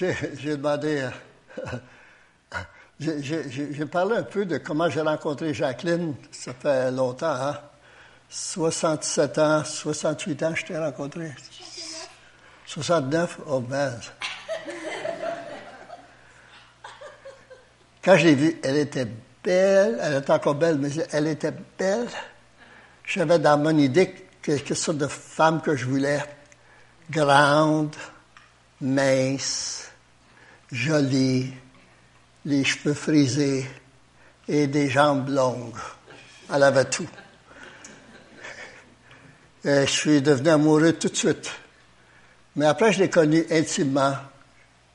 j'ai demandé. j'ai parlé un peu de comment j'ai rencontré Jacqueline. Ça fait longtemps, hein? 67 ans, 68 ans, je t'ai rencontré. 69, oh ben. Quand je l'ai vue, elle était belle, elle était encore belle, mais elle était belle. J'avais dans mon idée quelle sorte de femme que je voulais. Grande, mince, jolie, les cheveux frisés et des jambes longues. Elle avait tout. Et je suis devenu amoureux tout de suite. Mais après, je l'ai connue intimement.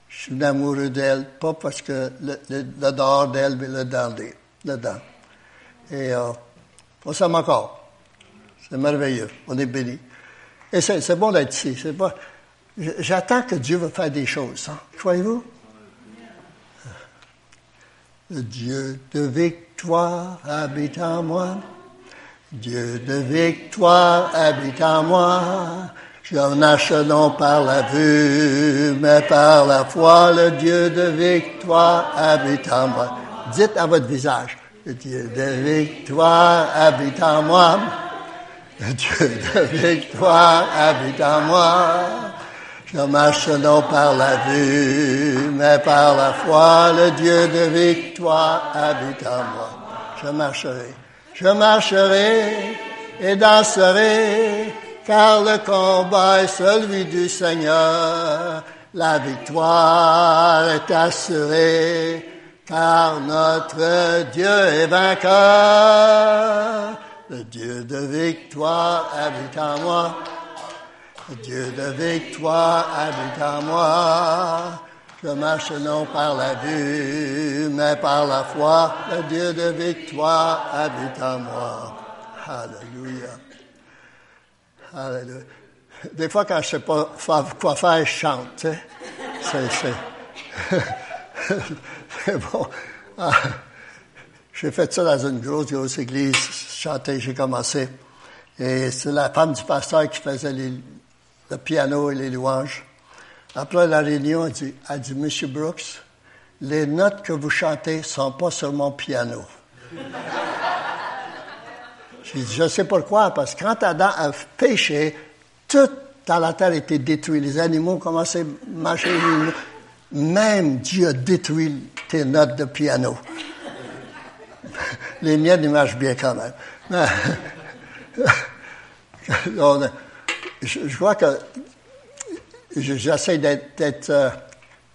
Je suis amoureux d'elle, pas parce que le, le, dehors d'elle, mais le dedans. Et euh, on s'aime encore. C'est merveilleux. On est béni. Et c'est bon d'être ici. J'attends que Dieu va faire des choses. Hein. Croyez-vous? Dieu de victoire habite en moi. Dieu de victoire habite en moi. Je marche non par la vue, mais par la foi, le Dieu de victoire habite en moi. Dites à votre visage, Dieu de victoire habite en moi. Dieu de victoire habite en moi. Je marche non par la vue, mais par la foi, le Dieu de victoire habite en moi. Je marcherai, je marcherai et danserai, car le combat est celui du Seigneur. La victoire est assurée, car notre Dieu est vainqueur. Le Dieu de victoire habite en moi. Dieu de victoire habite en moi. Je marche non par la vue, mais par la foi. Le Dieu de victoire habite en moi. Alléluia. Alléluia. Des fois, quand je sais pas quoi faire, je chante. C'est, bon. Ah. J'ai fait ça dans une grosse, grosse église. Chanter, j'ai commencé. Et c'est la femme du pasteur qui faisait le piano et les louanges. Après la réunion, elle dit, Monsieur Brooks, les notes que vous chantez sont pas sur mon piano. Je sais pourquoi, parce que quand Adam a péché, tout dans la terre était détruit. Les animaux commençaient à marcher. Même Dieu a détruit tes notes de piano. Les miennes, ils marchent bien quand même. je, crois que j'essaie d'être, euh,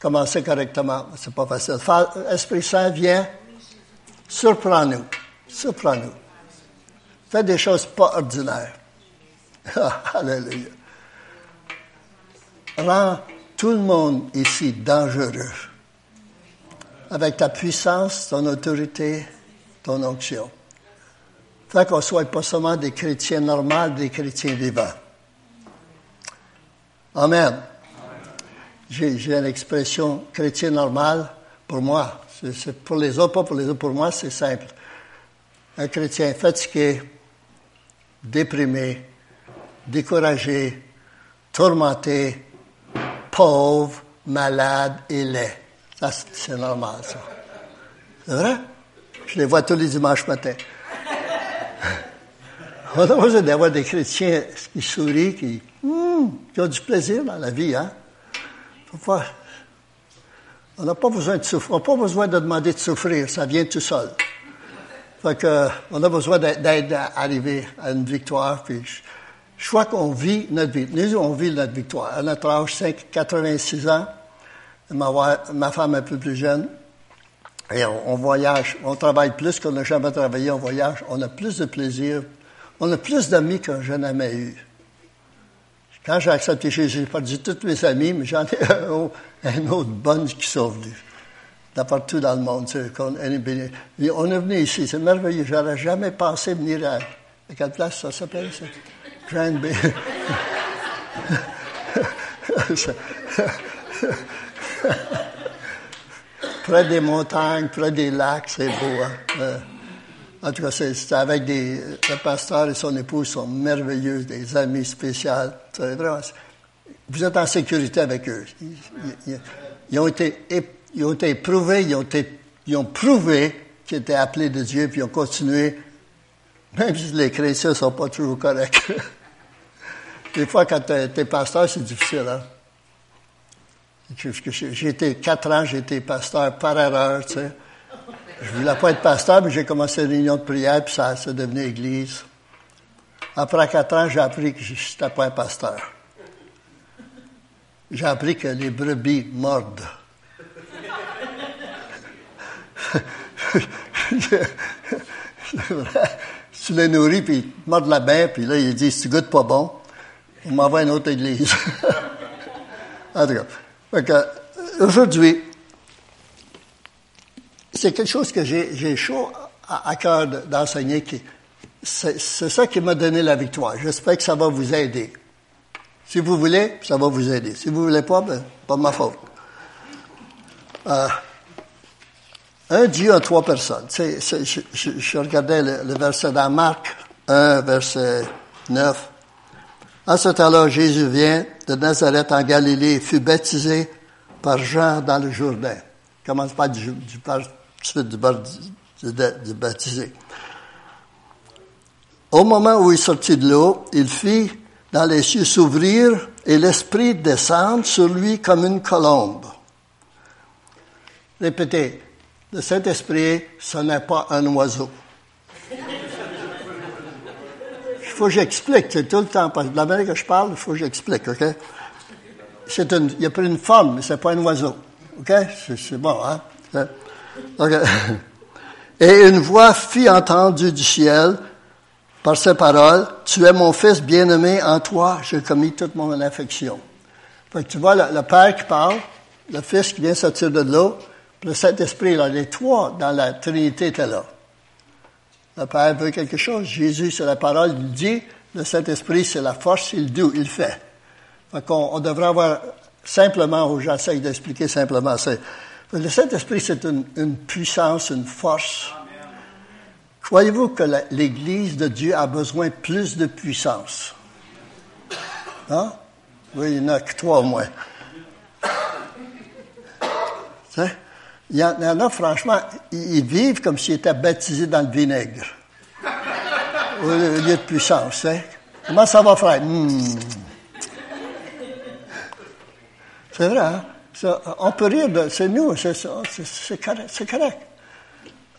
correctement. C'est pas facile. Esprit Saint, viens, surprends-nous. Surprends-nous. Fais des choses pas ordinaires. Alléluia. Rends tout le monde ici dangereux. Avec ta puissance, ton autorité, ton onction. Fait qu'on soit pas seulement des chrétiens normaux, des chrétiens vivants. Amen. J'ai, une expression chrétien normal pour moi. C'est, pour les autres, pas pour les autres. Pour moi, c'est simple. Un chrétien fatigué, déprimé, découragé, tourmenté, pauvre, malade et laid. Ça, c'est normal, ça. C'est vrai? Je les vois tous les dimanches matin. On a besoin d'avoir des chrétiens qui sourient, qui, hmm, qui ont du plaisir dans la vie. Hein? on n'a pas besoin de souffrir. On n'a pas besoin de demander de souffrir. Ça vient tout seul. Fait que, on a besoin d'aide à arriver à une victoire. Puis je, crois qu'on vit notre vie. Nous, on vit notre victoire. À notre âge, 5, 86 ans, ma, femme un peu plus jeune, et on, voyage, on travaille plus qu'on n'a jamais travaillé, on voyage, on a plus de plaisir, on a plus d'amis que je n'ai eu. Quand j'ai accepté Jésus, j'ai perdu tous mes amis, mais j'en ai un, autre bon qui sont venus. De partout dans le monde. On est, on est venu ici, c'est merveilleux. J'aurais jamais pensé venir à, à quelle place ça s'appelle, ça? Grand Bay. près des montagnes, près des lacs, c'est beau. Hein? En tout cas, c'est avec des. Le pasteur et son épouse sont merveilleux, des amis spéciaux. Vous êtes en sécurité avec eux. Ils, ont, été, ils ont été éprouvés, ils ont, ils ont prouvé qu'ils étaient appelés de Dieu, puis ils ont continué, même si les chrétiens ne sont pas toujours corrects. Des fois, quand tu es pasteur, c'est difficile. Hein? J'ai été quatre ans, j'ai été pasteur par erreur, tu sais. Je voulais pas être pasteur, mais j'ai commencé une réunion de prière, puis ça, c'est devenu église. Après quatre ans, j'ai appris que je n'étais pas un pasteur. J'ai appris que les brebis mordent. tu les nourris, puis ils mordent la bain, puis là, ils disent, tu goûtes pas bon, on m'envoie une autre église. en tout cas, aujourd'hui, c'est quelque chose que j'ai chaud à, cœur d'enseigner. c'est ça qui m'a donné la victoire. J'espère que ça va vous aider. Si vous voulez, ça va vous aider. Si vous voulez pas, ben, pas de ma faute. Euh, un Dieu a trois personnes. je, regardais le, verset dans Marc 1, verset 9. À ce temps-là, Jésus vient de Nazareth en Galilée et fut baptisé par Jean dans le Jourdain. Commence pas du, du, suite du, du baptisé. Au moment où il sortit de l'eau, il fit dans les cieux s'ouvrir et l'Esprit descendre sur lui comme une colombe. Répétez, le Saint-Esprit, ce n'est pas un oiseau. Il faut que j'explique, c'est tout le temps, que la manière que je parle, il faut que j'explique, OK? C'est une, il a pris une forme, mais c'est pas un oiseau. OK? C'est bon, hein? Et une voix fit entendue du ciel, par ces paroles, tu es mon fils bien-aimé, en toi j'ai commis toute mon affection. Fait que tu vois le, Père qui parle, le Fils qui vient sortir de l'eau, le Saint-Esprit, là, les trois dans la Trinité étaient là. Le Père veut quelque chose, Jésus c'est la parole, il dit, le Saint-Esprit c'est la force, il dit, il fait. Fait qu'on on devrait avoir simplement, ou j'essaie d'expliquer simplement ça. Le Saint-Esprit c'est une, puissance, une force Croyez-vous que l'Église de Dieu a besoin plus de puissance? Hein? Oui, il n'y en a que trois au moins. Il y, en, a, franchement, ils vivent comme s'ils étaient baptisés dans le vinaigre. Au lieu de puissance. Hein? Comment ça va, frère? Hmm. C'est vrai, hein? On peut rire de... C'est nous, c'est correct. Correct.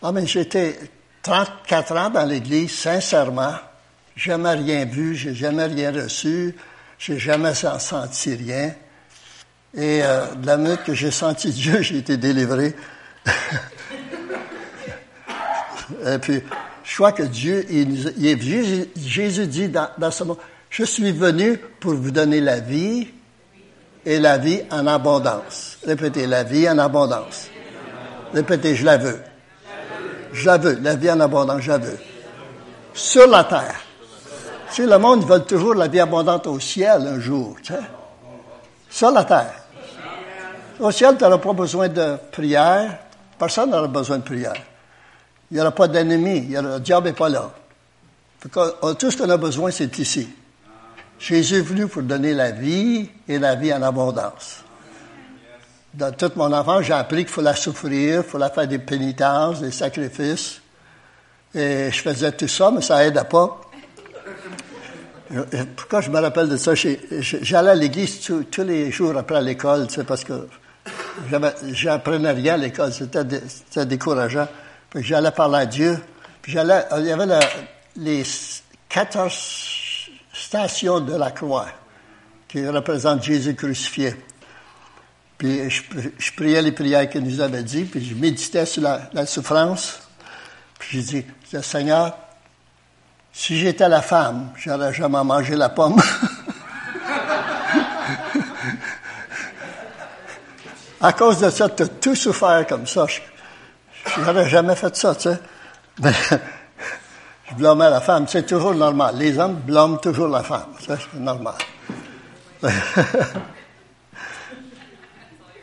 Ah, mais j'étais 34 ans dans l'Église, sincèrement, jamais rien vu, j'ai jamais rien reçu, j'ai jamais senti rien. Et euh, de la minute que j'ai senti Dieu, j'ai été délivré. Et puis, je crois que Dieu, il, Jésus dit dans, dans ce mot, je suis venu pour vous donner la vie et la vie en abondance. Répétez, la vie en abondance. Répétez, je la veux. Je la veux, la vie en abondance, je la veux. Sur la terre. Tu sais, le monde, veulent toujours la vie abondante au ciel un jour, tu sais. Sur la terre. Au ciel, tu n'auras pas besoin de prière. Personne n'aura besoin de prière. Il n'y aura pas d'ennemis. Le diable n'est pas là. Tout ce qu'on a besoin, c'est ici. Jésus est venu pour donner la vie et la vie en abondance dans toute mon enfance, j'ai appris qu'il faut la souffrir, il faut la faire des pénitences, des sacrifices. Et je faisais tout ça, mais ça n'aidait pas. Pourquoi je me rappelle de ça? J'allais à l'église tous les jours après l'école, tu sais, parce que j'apprenais rien à l'école, c'était décourageant. Puis j'allais parler à Dieu. Puis j'allais, il y avait les 14 stations de la croix qui représentent Jésus crucifié. Puis je, priais les prières qu'il nous avait dit, puis je méditais sur la, souffrance. Puis j'ai dit, Seigneur, si j'étais la femme, j'aurais jamais mangé la pomme. à cause de ça, tu as tout souffert comme ça. Je n'aurais jamais fait ça, tu sais. Blâmais la femme. C'est toujours normal. Les hommes blâment toujours la femme. Ça, c'est normal.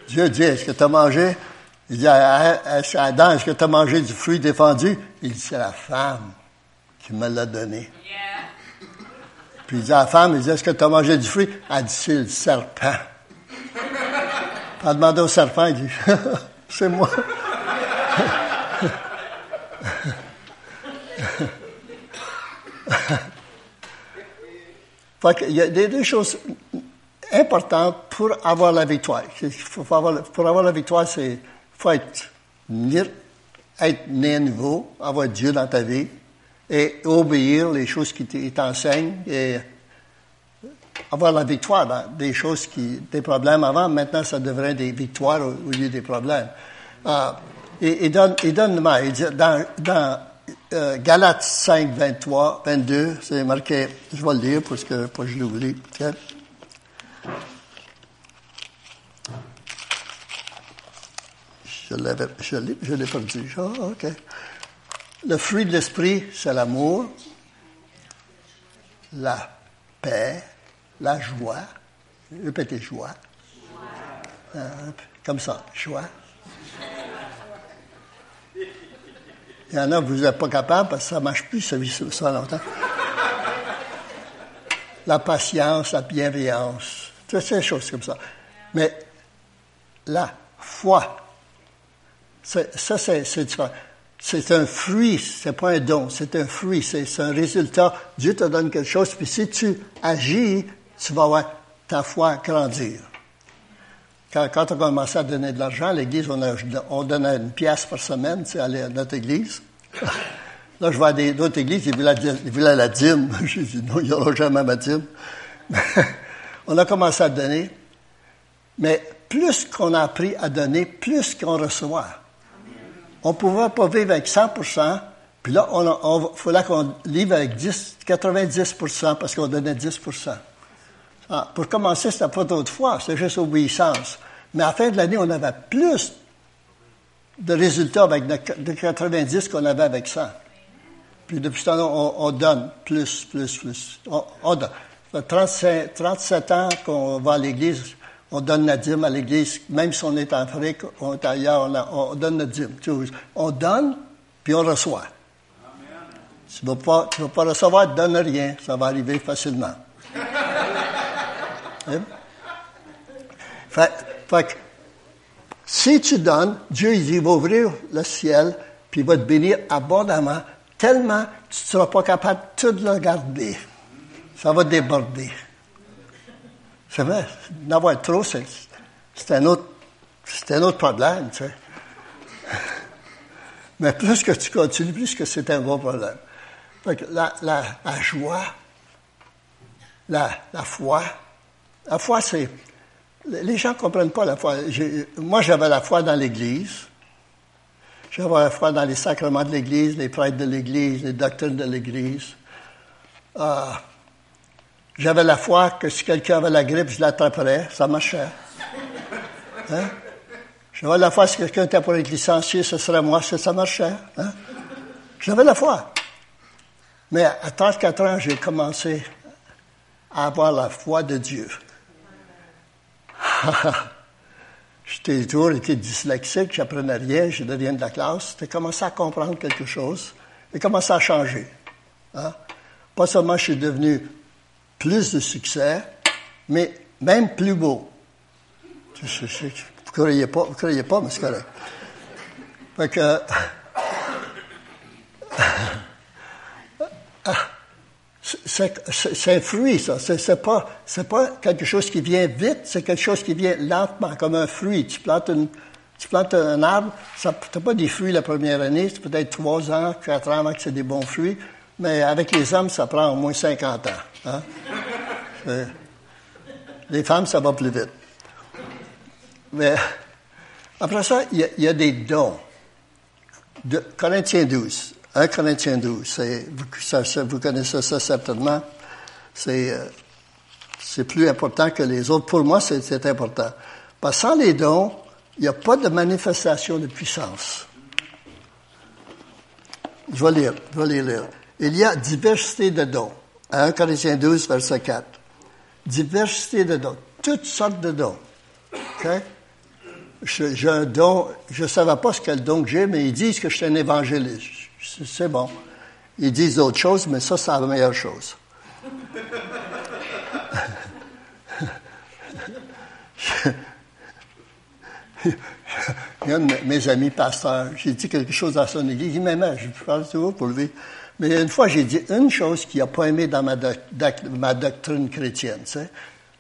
Dieu dit, est-ce que tu as mangé? Il dit à Adam, est-ce que tu as mangé du fruit défendu? Il dit, c'est la femme qui me l'a donné. Puis il dit à la femme, il dit, est-ce que tu as mangé du fruit? Elle dit, c'est le serpent. Elle a demandé au serpent, il dit, c'est moi. il y a des, choses importantes pour avoir la victoire. pour avoir la victoire, c'est faut être, être né à nouveau, avoir Dieu dans ta vie et obéir les choses qui t'enseignent et avoir la victoire dans des choses qui, des problèmes avant, maintenant ça devrait être des victoires au, lieu des problèmes. Euh, et, il donne, il donne dans, dans euh, Galates 5, 23, 22, c'est marqué, je vais le lire parce que, je l'oublie. Je l'avais, je l'ai, perdu. Oh, OK. Le fruit de l'esprit, c'est l'amour, la paix, la joie. Répétez joie. Euh, comme ça, joie. Il y en a, vous n'êtes pas capable parce que ça ne marche plus, ça vit ça longtemps. la patience, la bienveillance, toutes ces choses comme ça. Mais la foi, ça, c'est différent. C'est un fruit, c'est pas un don, c'est un fruit, c'est un résultat. Dieu te donne quelque chose, puis si tu agis, tu vas voir ta foi grandir. Quand, quand on a commencé à donner de l'argent à l'Église, on, on, donnait une pièce par semaine tu sais, à notre Église. Là, je vois d'autres églises, ils voulaient, la dîme. J'ai dit, non, il n'y aura jamais ma dîme. on a commencé à donner. Mais plus qu'on a appris à donner, plus qu'on reçoit. On ne pouvait pas vivre avec 100% puis là, il fallait qu'on vive avec 10, 90% parce qu'on donnait 10 ah, Pour commencer, ce n'était pas d'autre foi, c'était juste obéissance. Mais à la fin de l'année, on avait plus de résultats avec de 90 qu'on avait avec 100. Puis depuis ce temps on, donne plus, plus, plus. On, donne. Ça fait 37 ans qu'on va à l'église, on donne la dîme à l'église, même si on est en Afrique, on est ailleurs, on, donne notre dîme. On donne, puis on reçoit. Tu ne vas, pas, vas pas recevoir, donne rien, ça va arriver facilement. Hein? fait, fait si tu donnes, Dieu il va ouvrir le ciel, puis il va te bénir abondamment, tellement tu ne seras pas capable de tout le garder. Ça va déborder. C'est vrai, d'avoir trop, c'est, un autre, c'est un autre problème, tu sais. Mais plus que tu continues, plus que c'est un gros problème. la, la, la joie, la, la foi, la foi, c'est, les gens ne comprennent pas la foi. Moi, j'avais la foi dans l'Église. J'avais la foi dans les sacrements de l'Église, les prêtres de l'Église, les doctrines de l'Église. Euh, j'avais la foi que si quelqu'un avait la grippe, je l'attraperais. Ça marchait. Hein? J'avais la foi si quelqu'un était pour être licencié, ce serait moi, ça marchait. Hein? J'avais la foi. Mais à 34 ans, j'ai commencé à avoir la foi de Dieu. J'étais toujours été dyslexique, j'apprenais rien, je deviens de la classe. J'ai commencé à comprendre quelque chose. J'ai commencé à changer. Hein. Pas seulement je suis devenu plus de succès, mais même plus beau. Vous ne croyez pas, vous croyez pas, mais c'est correct. Fait que, c'est un fruit, ça. C'est pas, pas quelque chose qui vient vite, c'est quelque chose qui vient lentement, comme un fruit. Tu plantes, tu plantes un arbre, ça n'a pas des fruits la première année, c'est peut-être trois ans, quatre ans que c'est des bons fruits, mais avec les hommes, ça prend au moins 50 ans. Hein. Les femmes, ça va plus vite. Mais après ça, il y, a, des dons. De, Corinthiens 12. 1 Corinthiens 12, vous, vous, connaissez ça certainement. Euh, c'est plus important que les autres. Pour moi, c'est important. Parce que sans les dons, il n'y a pas de manifestation de puissance. Je vais lire, je vais lire. Il y a diversité de dons. 1 Corinthiens 12, verset 4. Diversité de dons. Toutes sortes de dons. J'ai un don, je ne savais pas ce quel don que j'ai, mais ils disent que je suis un évangéliste c'est bon. Ils disent d'autres choses, mais ça, c'est la meilleure chose. Il y a de mes amis pasteurs, j'ai dit quelque chose à son église, il m'aimait, je pense toujours pour lui. Mais une fois, j'ai dit une chose qu'il n'a pas aimé dans ma, doctrine chrétienne. T'sais.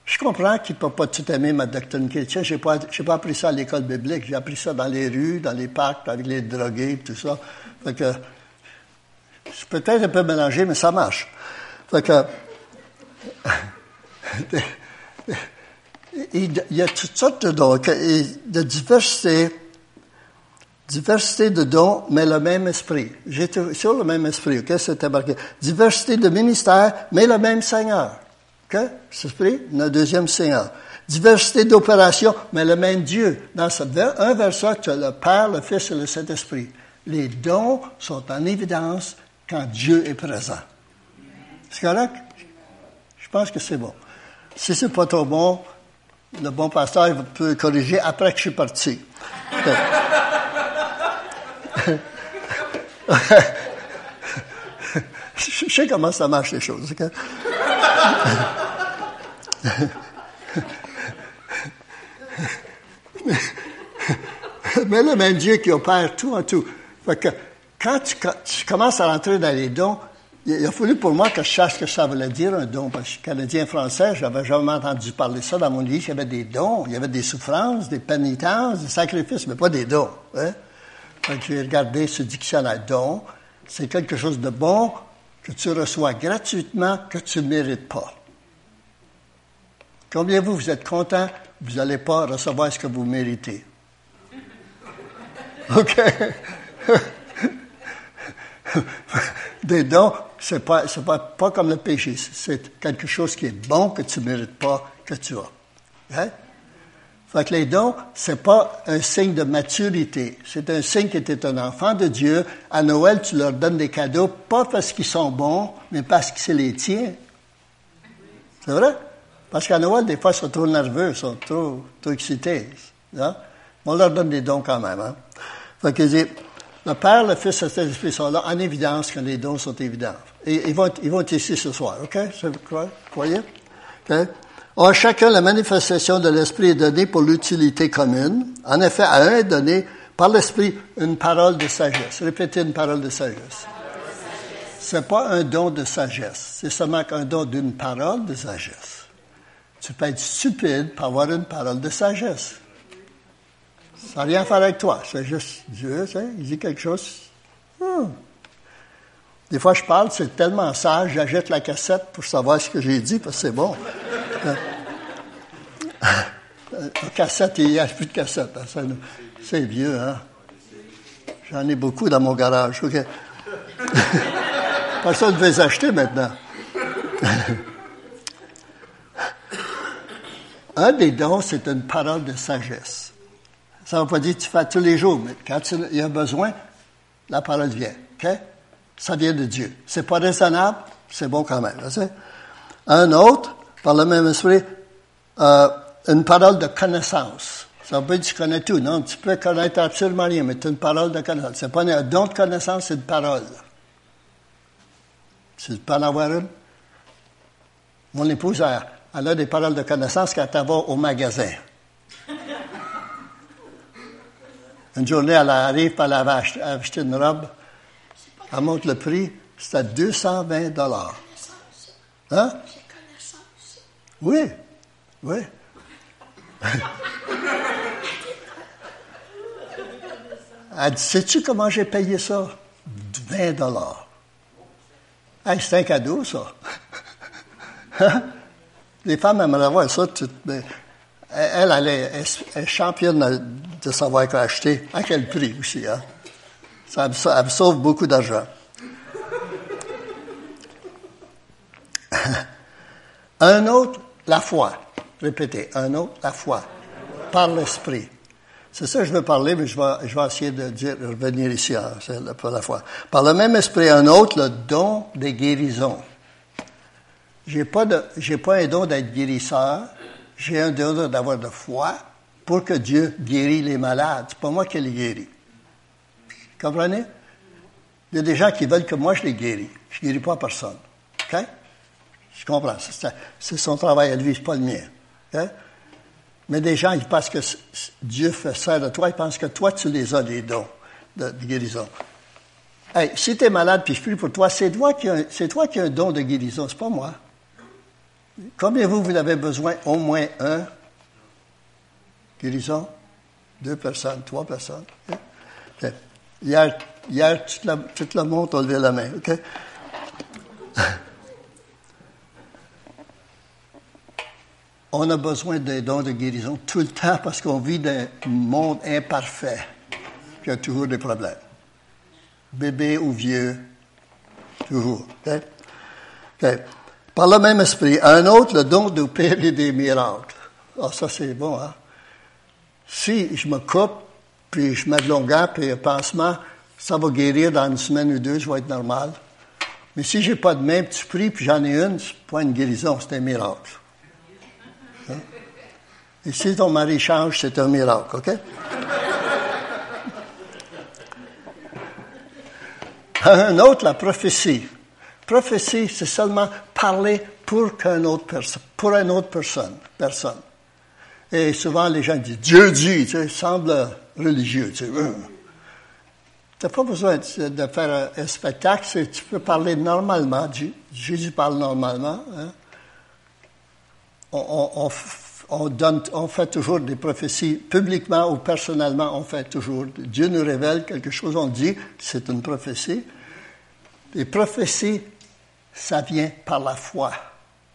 Je comprends qu'il ne peut pas tout aimer ma doctrine chrétienne. Je n'ai pas, pas appris ça à l'école biblique. J'ai appris ça dans les rues, dans les parcs, avec les drogués, tout ça. Fait que, c'est peut-être un peu mélangé, mais ça marche. Fait que, il y a toutes sortes de dons, de diversité, diversité de dons, mais le même esprit. J'étais sur le même esprit, ok? C'était marqué. Diversité de ministères, mais le même Seigneur. Ok? Cet esprit, le deuxième Seigneur. Diversité d'opérations, mais le même Dieu. Dans ce, un verset, tu as le Père, le Fils et le Saint-Esprit. Les dons sont en évidence quand Dieu est présent. C'est correct? Je pense que c'est bon. Si c'est pas trop bon, le bon pasteur peut corriger après que je suis parti. je sais comment ça marche les choses. Mais le même Dieu qui opère tout en tout. quand tu, commences à rentrer dans les dons, il a fallu pour moi que je sache ce que ça voulait dire un don. Parce que canadien français, j'avais jamais entendu parler ça dans mon livre. Il y avait des dons, il y avait des souffrances, des pénitences, des sacrifices, mais pas des dons. Hein? j'ai regardé ce dictionnaire dons. C'est quelque chose de bon que tu reçois gratuitement, que tu ne mérites pas. Combien vous, vous êtes content, vous n'allez pas recevoir ce que vous méritez? OK? des dons, c'est pas, c'est pas, pas comme le péché. C'est quelque chose qui est bon que tu ne mérites pas, que tu as. Hein? Fait que les dons, c'est pas un signe de maturité. C'est un signe que tu es un enfant de Dieu. À Noël, tu leur donnes des cadeaux, pas parce qu'ils sont bons, mais parce que c'est les tiens. C'est vrai? Parce qu'à Noël, des fois, ils sont trop nerveux, ils sont trop, trop excités. Hein? On leur donne des dons quand même. Hein? Fait que le Père, le Fils et le Saint-Esprit sont là en évidence que les dons sont évidents. Et ils vont, ils vont être ici ce soir, OK? Vous croyez? OK? Or, chacun, la manifestation de l'Esprit est donnée pour l'utilité commune. En effet, à un est donné par l'Esprit une parole de sagesse. Répétez une parole de sagesse. C'est pas un don de sagesse. C'est seulement un don d'une parole de sagesse. Tu peux être stupide pour avoir une parole de sagesse. Ça n'a rien à faire avec toi. C'est juste Dieu, il dit quelque chose. Hmm. Des fois, je parle, c'est tellement sage, j'achète la cassette pour savoir ce que j'ai dit, parce que c'est bon. Euh, la cassette, il n'y a plus de cassette. Hein, c'est vieux, hein? J'en ai beaucoup dans mon garage. OK. Personne ne veut les acheter maintenant. Un des dons, c'est une parole de sagesse. Ça ne veut pas dire que tu fais tous les jours, mais quand il y a besoin, la parole vient. OK? Ça vient de Dieu. C'est pas raisonnable, c'est bon quand même. Un autre, par le même esprit, euh, une parole de connaissance. Ça veut dire que tu connais tout. Non, tu peux connaître absolument rien, mais tu as une parole de connaissance. C'est pas un don de connaissance, c'est une parole. Tu peux en avoir une? Mon épouse, elle, a des paroles de connaissance quand elle va au magasin. Une journée, elle arrive, elle avait acheté, une robe. Elle monte le prix, c'était 220 dollars. Hein? Oui, oui. Elle dit, sais-tu comment j'ai payé ça? 20 dollars. Hey, c'est un cadeau, ça. Hein? Les femmes aimeraient voir ça. mais elle, elle, est, championne de savoir quoi acheter. À quel prix aussi, hein? Ça me, sauve beaucoup d'argent. un autre, la foi. Répétez, un autre, la foi. Par l'esprit. C'est ça que je veux parler, mais je vais, essayer de dire, revenir ici hein, pour la foi. Par le même esprit, un autre, le don des guérisons. J'ai pas pas un don d'être guérisseur. J'ai un don d'avoir de foi pour que Dieu guérisse les malades. C'est pas moi qui les guéris. Comprenez? Il y a des gens qui veulent que moi je les guéris. Je ne guéris pas personne. OK? Je comprends. C'est son travail à lui, ce n'est pas le mien. Mais des gens, ils pensent que Dieu fait ça de toi, ils pensent que toi, tu les as, les dons de, guérison. Hey, si tu es malade puis je prie pour toi, c'est toi, qui as, toi qui as un don de guérison, c'est pas moi. Combien vous, vous avez besoin? Au moins un. Guérison? Deux personnes, trois personnes. Hier, hier la, levé la main. OK? On a besoin des dons de guérison tout le temps parce qu'on vit dans un monde imparfait. Il y a toujours des problèmes. Bébé ou vieux, toujours. Par le même esprit, un autre, le don d'opérer des miracles. Ah, ça c'est bon, hein? Si je me coupe, puis je mets de longueur, puis un pansement, ça va guérir dans une semaine ou deux, je vais être normal. Mais si j'ai pas de main, tu pries, puis j'en ai une, c'est pas une guérison, c'est un miracle. Et si ton mari change, c'est un miracle, OK? Un autre, la prophétie. Prophétie, c'est seulement parler pour qu'un autre personne, pour une autre personne, personne. Et souvent, les gens disent, Dieu dit, tu sais, semble religieux, tu sais. Tu n'as pas besoin de, faire un, spectacle, tu peux parler normalement. Jésus parle normalement. Hein. On fait toujours des prophéties publiquement ou personnellement, on fait toujours. Dieu nous révèle quelque chose, on dit, c'est une prophétie. Les prophéties, ça vient par la foi.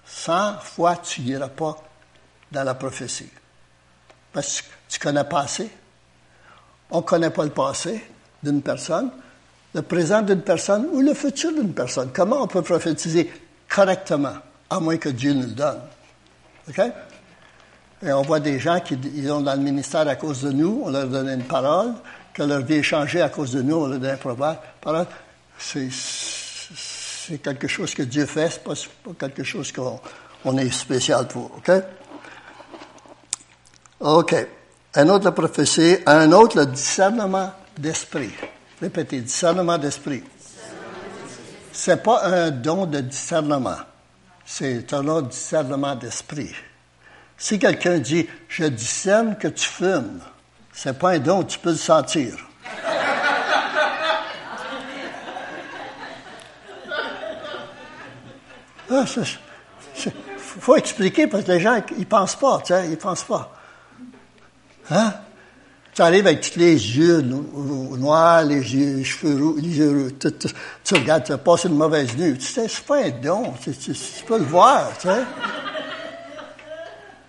Sans foi, tu n'iras pas dans la prophétie. Parce que tu connais pas assez. On ne connaît pas le passé d'une personne, le présent d'une personne ou le futur d'une personne. Comment on peut prophétiser correctement, à moins que Dieu nous le donne? OK? Et on voit des gens qui ils ont dans le ministère à cause de nous, on leur donne une parole, que leur vie est à cause de nous, on leur donne une parole. C'est, quelque chose que Dieu fait, c'est pas, pas quelque chose qu'on est spécial pour. OK? OK. Un autre, la prophétie. Un autre, le discernement d'esprit. Répétez, discernement d'esprit. C'est pas un don de discernement. C'est un autre discernement d'esprit. Si quelqu'un dit Je discerne que tu fumes, c'est pas un don, tu peux le sentir. Il ah, faut expliquer parce que les gens, ils pensent pas, tu sais, ils pensent pas. Hein? Tu arrives avec tous les yeux noirs, les yeux, les cheveux roux, les yeux roux, tu, regardes, tu passes une mauvaise nuit. Tu c'est pas un don, tu, tu, peux le voir, tu sais.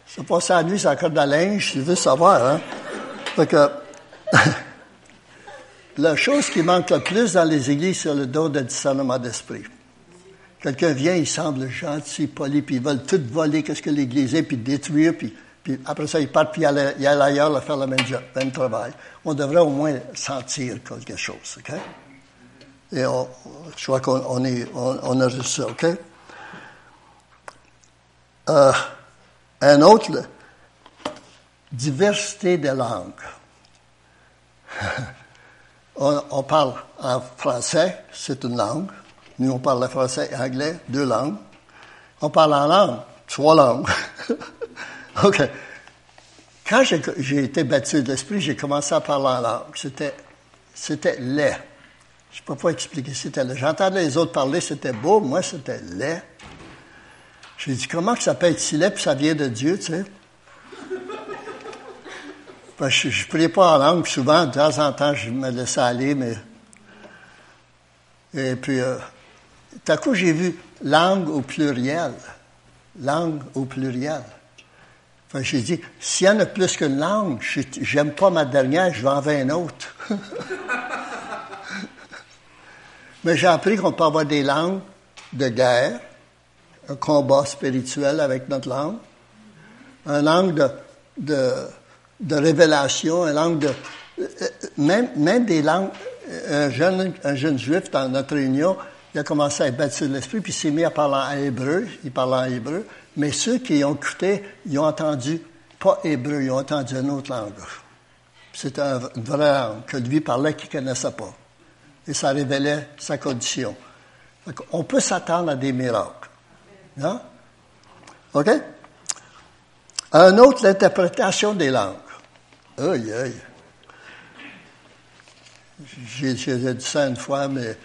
Ça passe la nuit, ça accorde de la linge, tu veux savoir, hein. Fait que, la chose qui manque le plus dans les églises, c'est le don de discernement d'esprit. Quelqu'un vient, il semble gentil, poli, puis ils veulent tout voler, qu'est-ce que l'Église est, puis détruire, puis, puis après ça, ils partent, puis ils allent, ailleurs faire le même job, même travail. On devrait au moins sentir quelque chose, OK? Et on, je crois qu'on est, on, a juste ça, OK? Euh, un autre, diversité des langues. on, on parle en français, c'est une langue. Nous, on parle le français et anglais, deux langues. On parle en langue, trois langues. OK. Quand j'ai été baptisé de l'Esprit, j'ai commencé à parler en langue. C'était, c'était laid. Je ne peux pas expliquer c'était laid. J'entendais les autres parler, c'était beau. Moi, c'était laid. J'ai dit, comment que ça peut être si laid, puis ça vient de Dieu, tu sais? je ne priais pas en langue, souvent, de temps en temps, je me laissais aller, mais... Et puis, euh, tout à coup, j'ai vu langue au pluriel. Langue au pluriel. J'ai dit, s'il y en a plus qu'une langue, j'aime pas ma dernière, je vais en faire une autre. Mais j'ai appris qu'on peut avoir des langues de guerre, un combat spirituel avec notre langue, une langue de, révélation, une langue de... Même, même des langues... Un jeune, un jeune juif dans notre réunion, il a commencé à être baptisé de l'Esprit, puis il s'est mis à parler en hébreu. Il parlait en hébreu. Mais ceux qui ont écouté, ils ont entendu, pas hébreu, ils ont entendu une autre langue. C'était une vraie langue que lui parlait qu'il ne connaissait pas. Et ça révélait sa condition. On peut s'attendre à des miracles. Non? OK? Un autre, l'interprétation des langues. Aïe, aïe. J'ai dit ça une fois, mais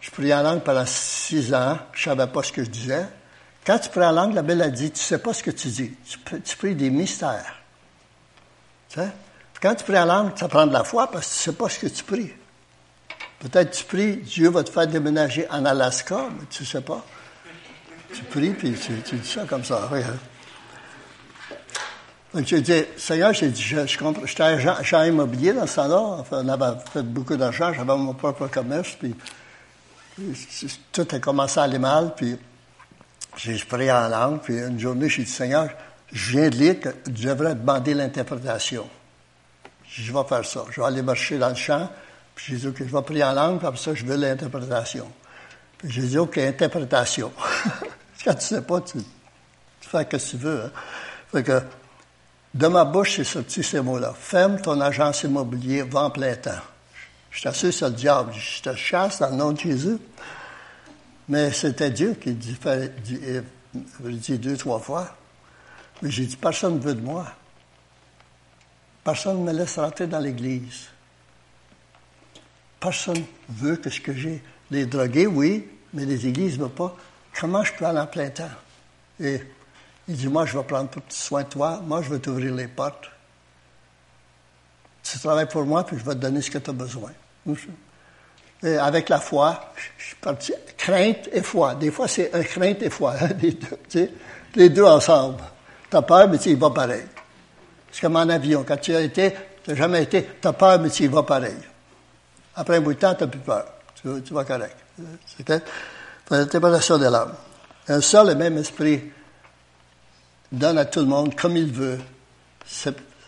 je priais en langue pendant six ans. Je savais pas ce que je disais. Quand tu pries en langue, la Bible a dit, tu sais pas ce que tu dis. Tu, pries des mystères. Tu sais? Quand tu pries en langue, ça prend de la foi parce que tu sais pas ce que tu pries. Peut-être tu pries, Dieu va te faire déménager en Alaska, mais tu sais pas. Tu pries, puis tu, dis ça comme ça. Regarde. Donc, j'ai dit, Seigneur, j'ai dit, je, je j'étais agent, immobilier dans ce temps-là. on avait fait beaucoup d'argent, j'avais mon propre commerce, puis, tout a commencé à aller mal, puis j'ai prié en langue, puis une journée, j'ai dit, Seigneur, je viens de lire que je devrais demander l'interprétation. Je vais faire ça. Je vais aller marcher dans le champ, puis j'ai dit, OK, je vais prier en langue, après ça, je veux l'interprétation. Puis j'ai dit, OK, interprétation. Quand tu sais pas, tu, fais ce que tu veux. Hein. Fait que, de ma bouche, c'est sorti ces mots-là. Ferme ton agence immobilière, vends plein temps. Je t'assure, c'est le diable. Je te chasse dans le nom de Jésus. Mais c'était Dieu qui dit, dit, euh, dit deux, trois fois. Mais j'ai dit, personne ne veut de moi. Personne ne me laisse rentrer dans l'Église. Personne ne veut que ce que j'ai. Les drogués, oui, mais les églises ne veulent pas. Comment je peux aller en plein temps? Et il dit, moi, je vais prendre soin de toi. Moi, je vais t'ouvrir les portes. Tu travailles pour moi, puis je vais te donner ce que tu as besoin. Et avec la foi, je parti. Crainte et foi. Des fois, c'est un crainte et foi, hein, les deux. Tu sais, les deux ensemble. Tu as peur, mais y vas pareil. C'est comme en avion. Quand tu as été, tu n'as jamais été, tu as peur, mais tu y vas pareil. Après un bout de temps, tu n'as plus peur. Tu, tu vas correct. C'était l'interprétation de l'âme. Un seul et même esprit donne à tout le monde comme il veut,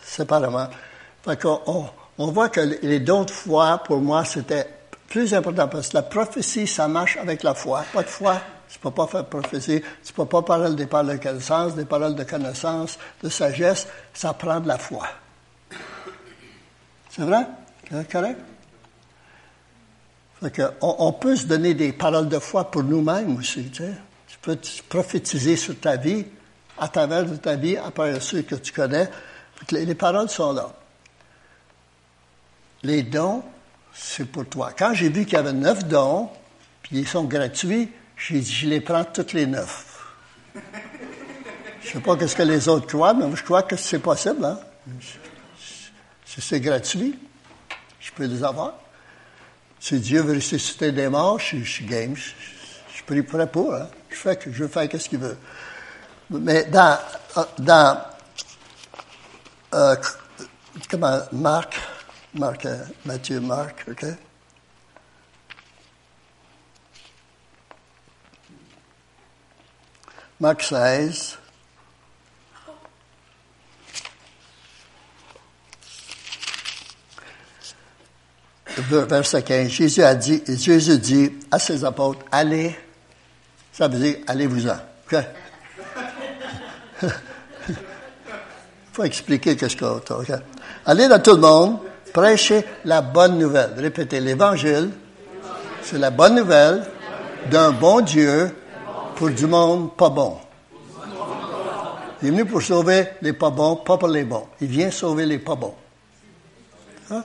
séparément. Fait qu'on, on, voit que les dons de foi, pour moi, c'était plus important parce que la prophétie, ça marche avec la foi. Pas de foi, tu peux pas faire prophétie, tu peux pas parler des paroles de connaissance, des paroles de connaissance, de sagesse, ça prend de la foi. C'est vrai? C'est correct? Fait que on, peut se donner des paroles de foi pour nous-mêmes aussi. Tu, tu peux prophétiser sur ta vie, à travers de ta vie, après ceux que tu connais. Les, les paroles sont là. Les dons, c'est pour toi. Quand j'ai vu qu'il y avait neuf dons, puis ils sont gratuits, j'ai dit, je les prends toutes les neuf. Je sais pas ce que les autres croient, mais je crois que c'est possible. Hein? C'est gratuit. Je peux les avoir. Si Dieu veut ressusciter des morts, je, suis game. Je, suis prêt pour. Hein? Je, fais, je veux faire ce qu'il veut. Mais dans, euh, dans euh, comment, Marc, Marc, euh, Matthieu, Marc, OK? Marc 16. Verset 15. Jésus a dit, Jésus dit à ses apôtres, allez, ça veut dire, allez-vous-en. OK? faut expliquer qu'est-ce que okay? Allez dans tout le monde, prêchez la bonne nouvelle. Répétez, l'évangile, c'est la bonne nouvelle d'un bon Dieu pour du monde pas bon. Il est venu pour sauver les pas bons, pas pour les bons. Il vient sauver les pas bons. Hein?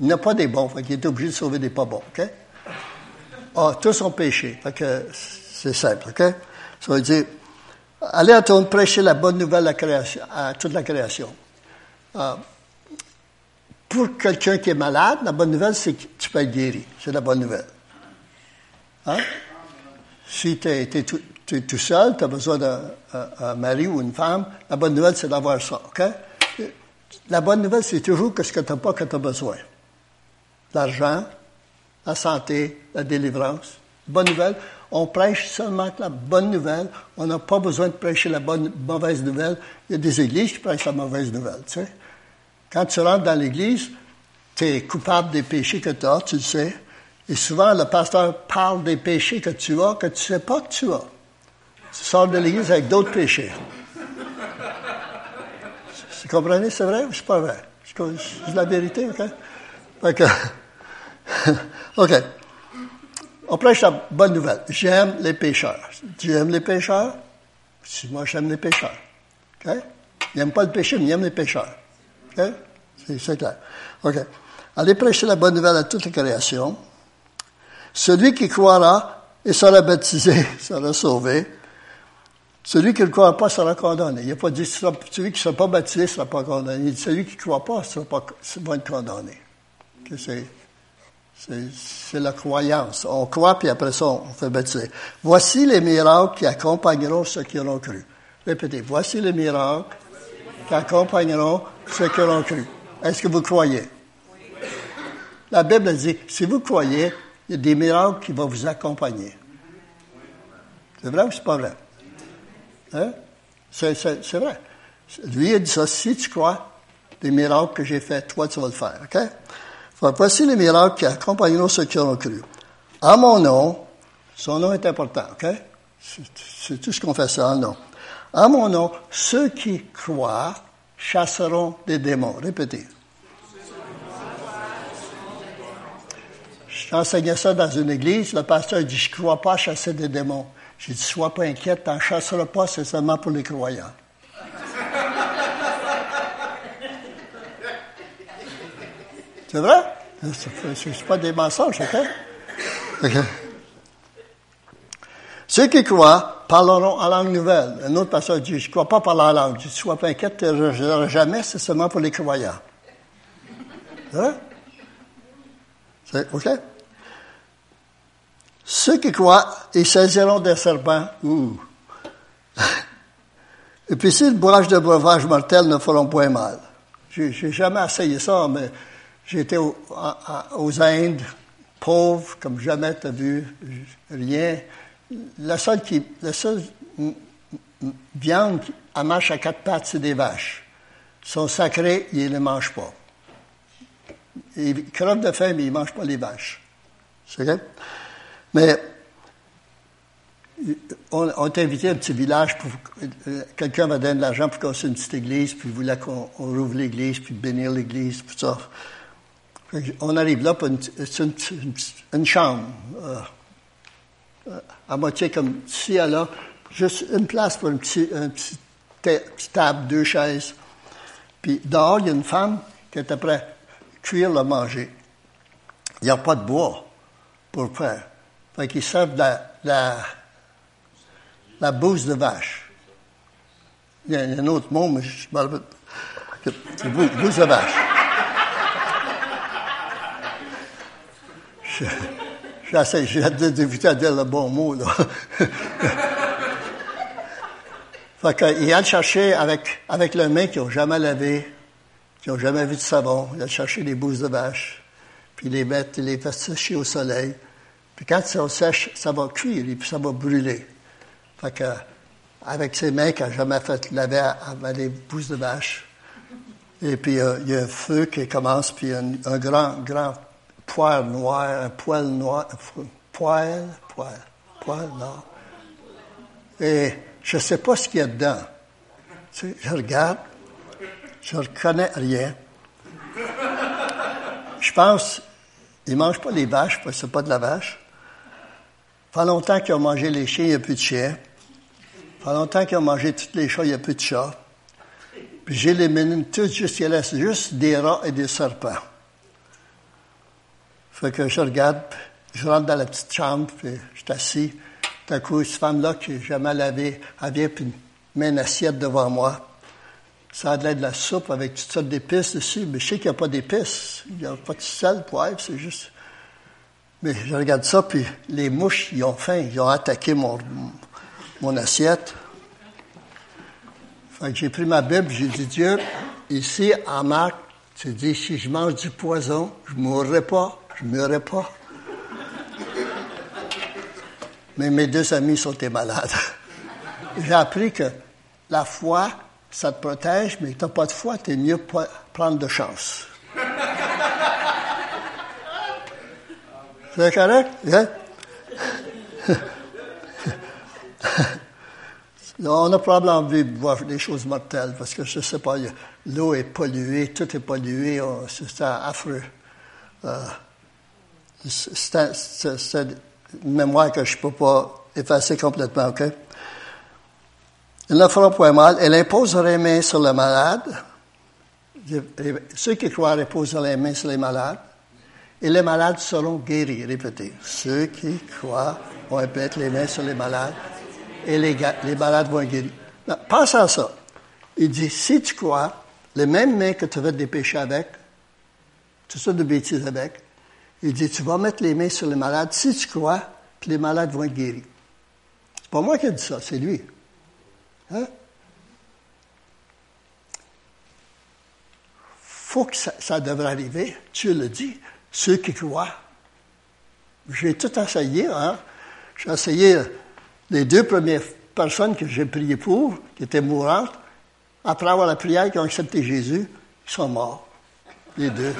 Il n'a pas des bons, il est obligé de sauver des pas bons. OK? Ah, tous ont péché. c'est simple. Ça veut dire, Allez à ton prêcher la bonne nouvelle à, toute la création. Euh, pour quelqu'un qui est malade, la bonne nouvelle, c'est que tu peux être guéri. C'est la bonne nouvelle. Hein? Si tu es, tout, seul, tu as besoin d'un mari ou une femme, la bonne nouvelle, c'est d'avoir ça. OK? La bonne nouvelle, c'est toujours que ce que tu n'as pas que tu besoin. L'argent, la santé, la délivrance. Bonne nouvelle, on prêche seulement la bonne nouvelle. On n'a pas besoin de prêcher la bonne, mauvaise nouvelle. Il y a des églises qui prêchent la mauvaise nouvelle, tu sais. Quand tu rentres dans l'église, tu es coupable des péchés que tu as, tu le sais. Et souvent, le pasteur parle des péchés que tu as, que tu ne sais pas que tu as. Tu sors de l'église avec d'autres péchés. Vous comprenez, c'est vrai ou c'est pas vrai? C'est la vérité, OK? OK. On prêche la bonne nouvelle. J'aime les pécheurs. Tu aimes les pécheurs? Moi j'aime les pécheurs. OK? Il n'aime pas le péché, mais il aime les pécheurs. OK? C'est clair. OK. Allez prêcher la bonne nouvelle à toute la création. Celui qui croira et sera baptisé sera sauvé. Celui qui ne croit pas sera condamné. Il n'a pas dit celui qui ne sera pas baptisé ne sera pas condamné. Il dit celui qui ne croit pas sera pas, va condamné. C'est la croyance. On croit, puis après ça, on fait baptiser. Voici les miracles qui accompagneront ceux qui auront cru. Répétez. Voici les miracles qui accompagneront ceux qui auront cru. Est-ce que vous croyez? La Bible dit, si vous croyez, il y a des miracles qui vont vous accompagner. C'est vrai ou c'est pas vrai? Hein? C'est, vrai. Lui, a dit ça. Si tu crois, les miracles que j'ai faits, toi, tu vas le faire. Voici les miracles qui accompagneront ceux qui auront cru. À mon nom, son nom est important, OK? C'est, tout ce qu'on fait ça nom. À mon nom, ceux qui croient chasseront des démons. Répétez. J'enseignais ça dans une église. Le pasteur dit, je ne crois pas chasser des démons. J'ai dit, sois pas inquiète, t'en chasseras pas, c'est seulement pour les croyants. c'est vrai? C'est pas des mensonges, OK? Ceux qui croient parleront en langue nouvelle. Un autre pasteur dit, je ne crois pas parler en langue. Je dis, sois pas inquiète, je jamais, c'est seulement pour les croyants. Vrai? C'est, OK? Ceux qui croient, ils saisiront des serpents. Et puis si le bourrage de breuvage mortel ne feront point mal. J'ai, jamais essayé ça, mais j'étais aux, Indes, pauvre, comme jamais tu as vu, rien. La seule, qui, la seule viande à marche à quatre pattes, c'est des vaches. Ils sont sacrés, ils ne les mangent pas. Ils crevent de faim, mais ils ne mangent pas les vaches. C'est vrai? Mais on, on est invité à un petit village pour euh, quelqu'un va donner de l'argent pour construire une petite église, puis voulait qu'on rouvre l'église, puis bénir l'église, tout ça. On arrive là pour une, une, chambre, euh, à moitié comme ici, à là, juste une place pour une petite, petite table, deux chaises. Puis dehors, il y a une femme qui est après cuire le manger. Il n'y a pas de bois pour faire. Fait qu'ils servent la, la, la bouse de vache. Il y a, un autre mot, mais je rappelle. Bouse de vache. J'essaie, j'ai d'éviter à dire le bon mot, là. fait qu'il a cherché avec, avec le main qui n'ont jamais lavé, qui n'ont jamais vu de savon. Il a cherché des bouses de vache, puis les mettre, les faire sécher au soleil. Puis quand ça sèche, ça va cuire et puis ça va brûler. Fait que, avec ses mains qu'il n'a jamais fait laver avec des pousses de vache. Et puis, euh, il y a un feu qui commence, puis un, un grand, grand poil noir, un poil noir, poil, poil, poil noir. Et je ne sais pas ce qu'il y a dedans. Tu sais, je regarde, je ne reconnais rien. Je pense, il ne mange pas les vaches, parce que ce pas de la vache. Pas longtemps qu'ils ont mangé les chiens, il n'y a plus de chiens. Pas longtemps qu'ils ont mangé tous les chats, il n'y a plus de chats. Puis j'élimine tout, juste, il reste juste des rats et des serpents. Fait que je regarde, je rentre dans la petite chambre, puis je suis assis. Tout coup, cette femme-là qui n'a jamais lavé, elle vient puis met une assiette devant moi. Ça a de de la soupe avec toutes sortes d'épices dessus, mais je sais qu'il n'y a pas d'épices. Il n'y a pas de sel, poivre, c'est juste mais je regarde ça, puis les mouches, ils ont faim, ils ont attaqué mon, mon assiette. Fait que j'ai pris ma Bible, j'ai dit, Dieu, ici, en Marc, tu dis, si je mange du poison, je ne mourrai pas, je ne mourrai pas. Mais mes deux amis sont malades. J'ai appris que la foi, ça te protège, mais tu n'as pas de foi, tu es mieux prendre de chance. C'est correct? Hein? on a probablement envie de voir des choses mortelles parce que je sais pas, l'eau est polluée, tout est pollué, c'est affreux. Euh, c'est une mémoire que je ne peux pas effacer complètement, OK? Ne fera point mal. Elle imposera les mains sur les malades. Ceux qui croient imposeront les mains sur les malades. Et les malades seront guéris. Répétez. Ceux qui croient vont mettre les mains sur les malades. Et les, les malades vont guéris. pense à ça. Il dit, si tu crois, les mêmes mains que tu veux des péchés avec, tout ça de bêtises avec, il dit, tu vas mettre les mains sur les malades si tu crois, puis les malades vont être guéris. C'est pas moi qui ai dit ça, c'est lui. Hein? faut que ça, devrait arriver. Tu le dis, ceux qui croient. J'ai tout essayé. Hein? J'ai essayé les deux premières personnes que j'ai priées pour, qui étaient mourantes. Après avoir la prière, qui ont accepté Jésus, ils sont morts. Les deux.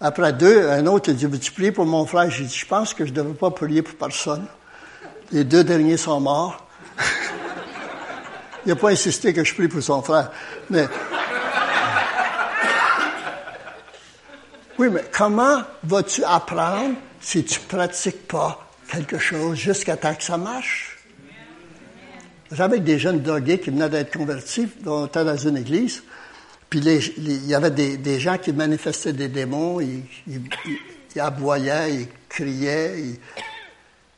Après deux, un autre a dit, veux-tu prier pour mon frère? J'ai dit, je pense que je ne devrais pas prier pour personne. Les deux derniers sont morts. Il n'a pas insisté que je prie pour son frère. Mais, oui, mais comment vas-tu apprendre si tu ne pratiques pas quelque chose jusqu'à temps que ça marche? J'avais des jeunes drogués qui venaient d'être convertis, dont était dans une église. Puis il y avait des, gens qui manifestaient des démons, ils, aboyaient, ils criaient.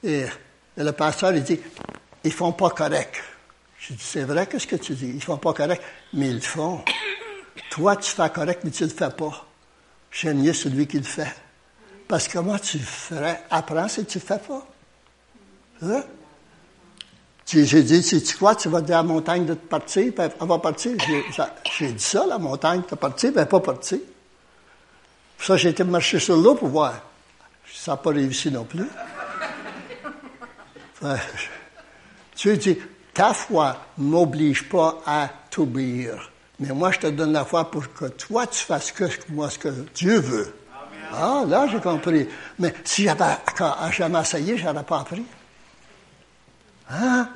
et, le pasteur, il dit, ils font pas correct. Je dis, c'est vrai, qu'est-ce que tu dis? Ils font pas correct, mais ils le font. Toi, tu fais correct, mais tu le fais pas. J'aime mieux celui qui le fait. Parce que comment tu ferais? Apprends si tu le fais pas. Hein? J'ai dit, si tu crois, tu vas dire à la montagne de te partir, puis elle va partir. J'ai dit ça, la montagne de partir, puis elle n'est pas partie. Pour ça, j'ai été marcher sur l'eau pour voir. Ça n'a pas réussi non plus. tu dis, ta foi m'oblige pas à t'obéir. Mais moi, je te donne la foi pour que toi, tu fasses que moi ce que Dieu veut. Ah, là, j'ai compris. Mais si j'avais jamais essayé, je n'aurais pas appris. Hein?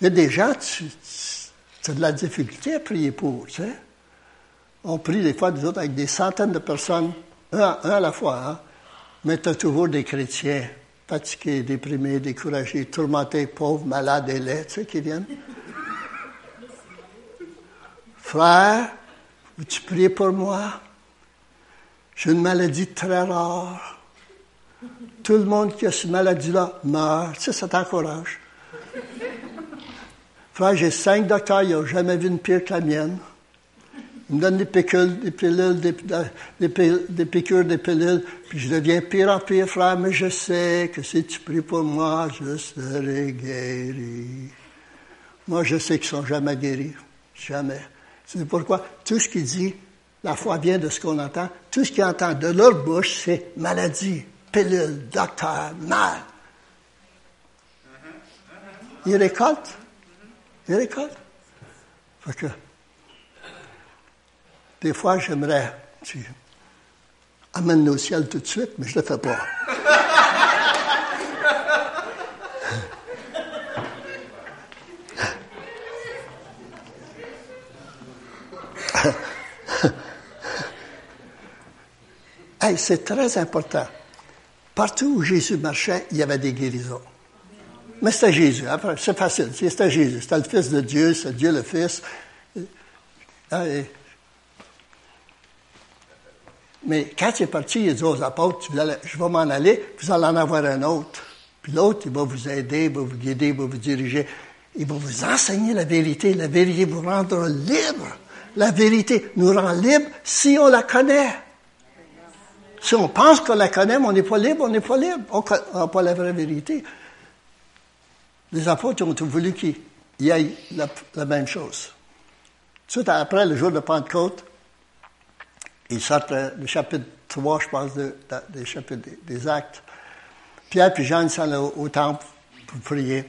Il y a des gens, tu, as de la difficulté à prier pour, tu sais. On prie des fois, des autres, avec des centaines de personnes, un, à la fois, hein? mais tu as toujours des chrétiens fatigués, déprimés, découragés, tourmentés, pauvres, malades et laids, tu sais, qui viennent. Frère, veux-tu prier pour moi? J'ai une maladie très rare. Tout le monde qui a cette maladie-là meurt. Tu sais, ça t'encourage. Frère, j'ai cinq docteurs, ils n'ont jamais vu une pire que la mienne. Ils me donnent des pilules, des pilules, des, piqûres, des pilules, puis je deviens pire en pire, frère, mais je sais que si tu pries pour moi, je serai guéri. Moi, je sais qu'ils ne sont jamais guéris. Jamais. C'est pourquoi tout ce qu'il dit, la foi vient de ce qu'on entend. Tout ce qu'ils entendent de leur bouche, c'est maladie, pilule, docteur, mal. Ils récoltent il récolte. Fait que, des fois, j'aimerais, tu amènes au ciel tout de suite, mais je ne le fais pas. c'est très important. Partout où Jésus marchait, il y avait des guérisons. Mais c'était Jésus. C'est facile. C'était Jésus. C'était le Fils de Dieu. C'est Dieu le Fils. Ah, mais quand il est parti, il a dit aux apôtres, je vais m'en aller, vous allez en avoir un autre. Puis l'autre, il va vous aider, il va vous guider, il va vous diriger. Il va vous enseigner la vérité. La vérité vous rendra libre. La vérité nous rend libre si on la connaît. Si on pense qu'on la connaît, mais on n'est pas libre, on n'est pas libre. On n'a pas la vraie vérité. Les apôtres ont voulu qu'il y ait la, même chose. Tout après le jour de Pentecôte, ils sortent le chapitre 3, je pense, des chapitres des, Actes. Pierre et Jean sont au, temple pour prier.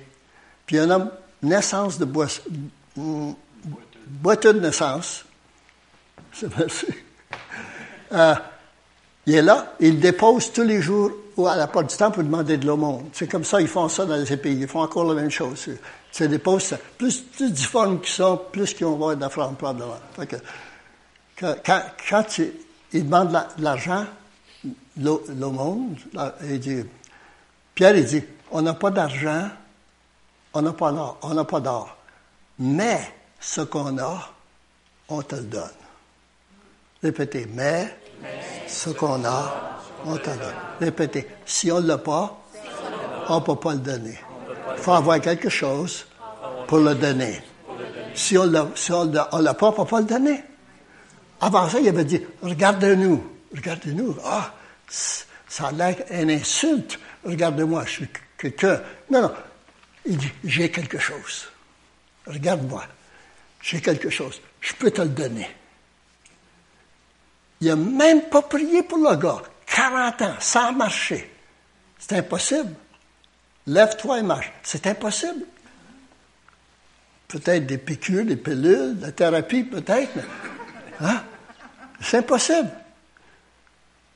Puis un homme, naissance de boisson, boiteux de naissance, c'est euh, il est là, il dépose tous les jours ou à la porte du temple pour demander de l'aumône. C'est comme ça, ils font ça dans ces pays. Ils font encore la même chose. C'est des postes, plus, plus difformes qu'ils sont, plus qu'ils vont avoir d'offrandes probablement. Quand, quand, quand ils demandent de l'argent, l'aumône, il dit, Pierre, il dit, on n'a pas d'argent, on n'a pas d'or, on n'a pas d'or. Mais ce qu'on a, on te le donne. Répétez, mais, ce qu'on a, donne. Répétez, si on ne l'a pas, on ne peut pas le donner. Il faut avoir quelque chose pour le donner. Si on ne l'a pas, on ne peut pas le donner. Avant ça, il avait dit, regardez-nous, regardez-nous. Ah, ça a l'air une insulte. Regardez-moi, je suis quelqu'un. Non, non. Il dit, j'ai quelque chose. Regarde-moi. J'ai quelque chose. Je peux te le donner. Il n'a même pas prié pour le gars. 40 ans, sans marcher. C'est impossible. Lève-toi et marche. C'est impossible. Peut-être des piqûres, des pilules, de la thérapie, peut-être, mais hein? c'est impossible.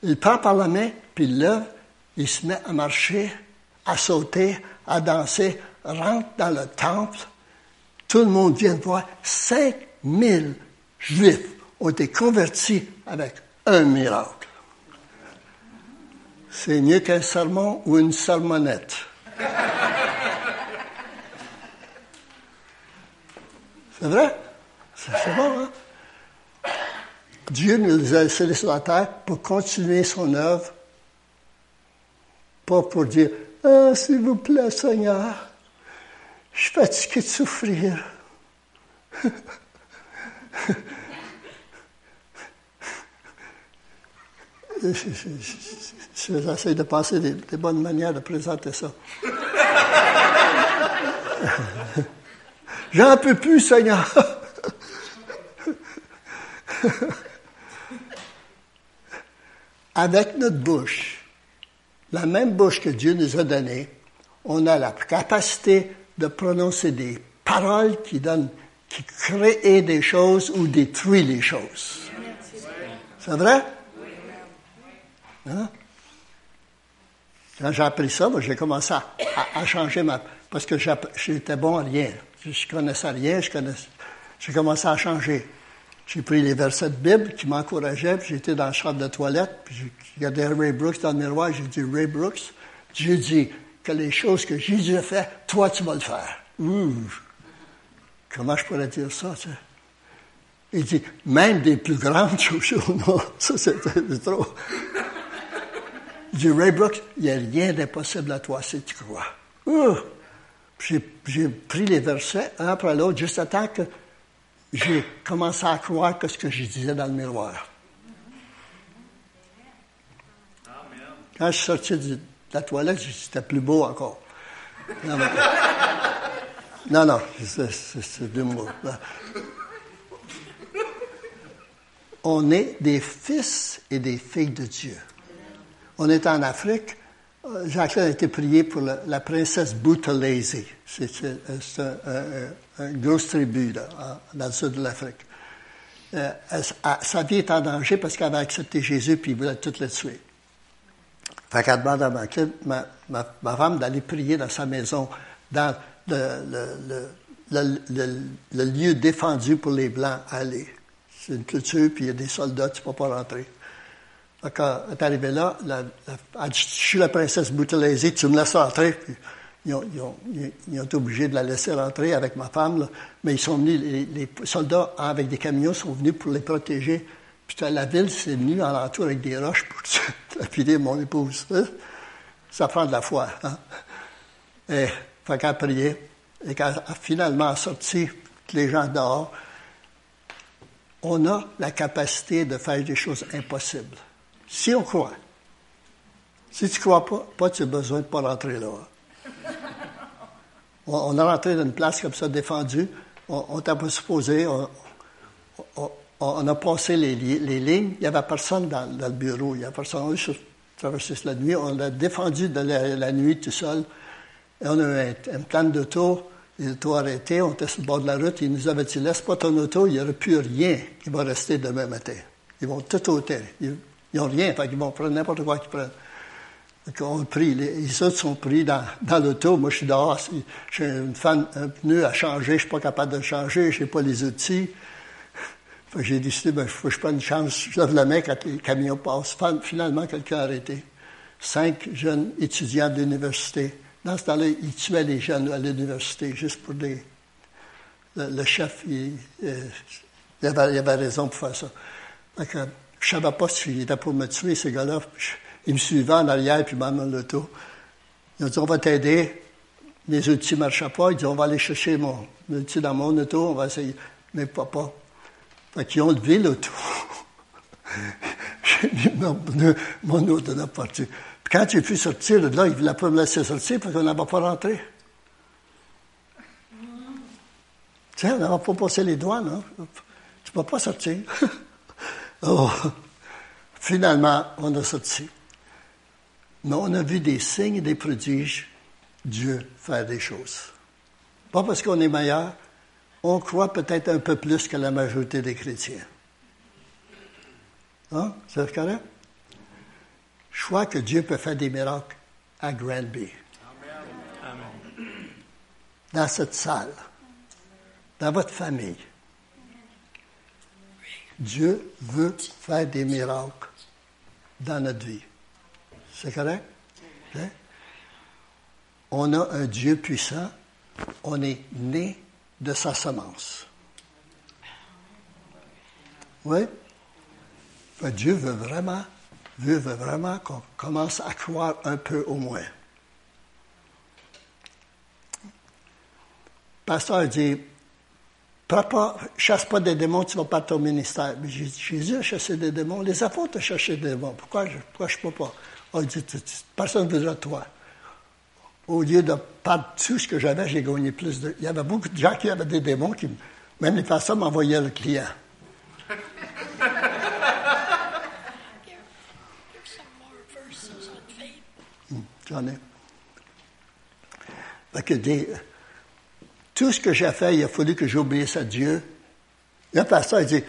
Il prend par la main, puis il lève, il se met à marcher, à sauter, à danser, rentre dans le temple. Tout le monde vient de voir. 5000 Juifs ont été convertis avec un miracle. C'est mieux qu'un sermon ou une sermonnette. C'est vrai? C'est bon, hein? Dieu nous a laissés sur la terre pour continuer son œuvre, pas pour dire Ah, s'il vous plaît, Seigneur, je suis fatigué de souffrir. J'essaie de des, des, bonnes manières de présenter ça. J'en peux plus, Seigneur. Avec notre bouche, la même bouche que Dieu nous a donnée, on a la capacité de prononcer des paroles qui donnent, qui créent des choses ou détruisent les choses. C'est vrai? Hein? Quand j'ai appris ça, j'ai commencé à, changer ma... Parce que j'étais bon à rien. Je connaissais rien, j'ai commencé à changer. J'ai pris les versets de Bible qui m'encourageaient, puis j'étais dans la chambre de toilette, puis j'ai regardé Ray Brooks dans le miroir, j'ai dit, Ray Brooks, Dieu dit que les choses que Jésus a fait, toi tu vas le faire. Comment je pourrais dire ça? Il dit, même des plus grandes choses, non, ça c'est trop. Dit, Ray Brooks, il n'y a rien d'impossible à toi si tu crois. J'ai pris les versets un après l'autre, juste à temps que j'ai commencé à croire que ce que je disais dans le miroir. Quand je suis sorti de la toilette, c'était plus beau encore. Non, non, c'est deux mots. On est des fils et des filles de Dieu. On est en Afrique. Jacques a été prié pour la, princesse Boutalese. C'est une grosse tribu dans le sud de l'Afrique. Euh, sa vie est en danger parce qu'elle avait accepté Jésus puis il voulait tout le tuer. Fait qu'elle demande à ma, femme d'aller prier dans sa maison, dans le, le, lieu défendu pour les Blancs à aller. C'est une culture, puis il y a des soldats, tu ne peux pas rentrer. Quand elle est arrivée là, la, elle dit, je suis la princesse Boutelaisie, tu me laisses rentrer. ils, ont, été obligés de la laisser rentrer avec ma femme, mais ils sont venus, les, soldats avec des camions sont venus pour les protéger. Puis la ville s'est venue en entour avec des roches pour lapider mon épouse. Ça prend de la foi. Hein? Et fait qu'elle prié, et quand a finalement sorti les gens dehors, on a la capacité de faire des choses impossibles. Si on croit. Si tu ne crois pas, pas tu as besoin de ne pas rentrer là. On, a rentré dans une place comme ça défendue. On t'a pas supposé. On, a passé les, lignes. Il n'y avait personne dans, le bureau. Il n'y avait personne. On a traversé la nuit. On a défendu de la, nuit tout seul. Et on a eu un, plan d'auto. L'auto arrêté. On était sur le bord de la route. Ils nous avaient dit Laisse pas ton auto. Il n'y aura plus rien qui va rester demain matin. Ils vont tout ôter. Ils n'ont rien, fait qu'ils vont prendre n'importe quoi qu'ils prennent. On pris, les, autres sont pris dans, dans l'auto. Moi, je suis dehors. J'ai une fan, un pneu à changer. Je ne suis pas capable de le changer. Je n'ai pas les outils. J'ai décidé, ben, faut que je prenne une chance. Je lève la main quand les camions passent. Finalement, quelqu'un a arrêté. cinq jeunes étudiants d'université. Dans ce temps-là, ils tuaient les jeunes à l'université juste pour des. Le, chef, il, euh, il, avait, il, avait, raison pour faire ça. Donc, je savais pas s'il était pour me tuer, ces gars-là. Ils me suivaient en arrière, puis même dans l'auto. Ils ont dit On va t'aider. Les outils ne marchaient pas. Ils dit On va aller chercher mon outil dans mon auto, on va essayer. Mais papa. Fait qu'ils ont levé l'auto. J'ai mis mon, mon auto dans la partie. Quand j'ai pu sortir là, il ne voulait pas me laisser sortir parce qu'on n'avait pas rentré. Tiens, on n'avait pas passé les douanes. Hein? Tu ne peux pas sortir. oh. Finalement, on a sorti. Mais on a vu des signes et des prodiges, Dieu faire des choses. Pas parce qu'on est meilleur, on croit peut-être un peu plus que la majorité des chrétiens. Hein? C'est correct? Je crois que Dieu peut faire des miracles à Granby. Amen. Dans cette salle, dans votre famille. Dieu veut faire des miracles dans notre vie. C'est correct? Hein? On a un Dieu puissant. On est né de sa semence. Oui? Dieu veut vraiment Dieu veut vraiment qu'on commence à croire un peu au moins. Le pasteur dit, Papa, chasse pas des démons, tu ne vas pas ton ministère. Mais Jésus a chassé des démons, les apôtres ont cherché des démons. Pourquoi je ne peux pas? Oh, il dit, personne ne voudra toi. Au lieu de perdre tout ce que j'avais, j'ai gagné plus de. Il y avait beaucoup de gens qui avaient des démons, qui, même les pasteurs m'envoyaient le client. J'en ai. que tout ce que j'ai fait, il a fallu que j'obéisse à Dieu. Le pasteur dit,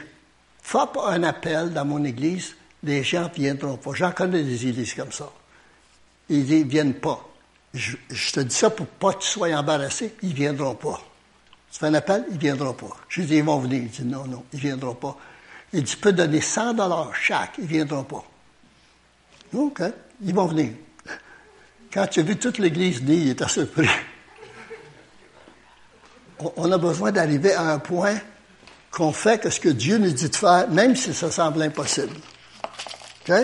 fais pas un appel dans mon église, les gens viendront pas. J'en connais des églises comme ça. Il dit, ils ne viennent pas. Je, te dis ça pour pas que tu sois embarrassé, ils viendront pas. Tu fais un appel, ils viendront pas. Je dis, ils vont venir. Il dit, non, non, ils viendront pas. Il dit, tu peux donner 100 dollars chaque, ils viendront pas. OK, ils vont venir. Quand tu as vu toute l'Église née, il était surpris. On a besoin d'arriver à un point qu'on fait que ce que Dieu nous dit de faire, même si ça semble impossible. OK?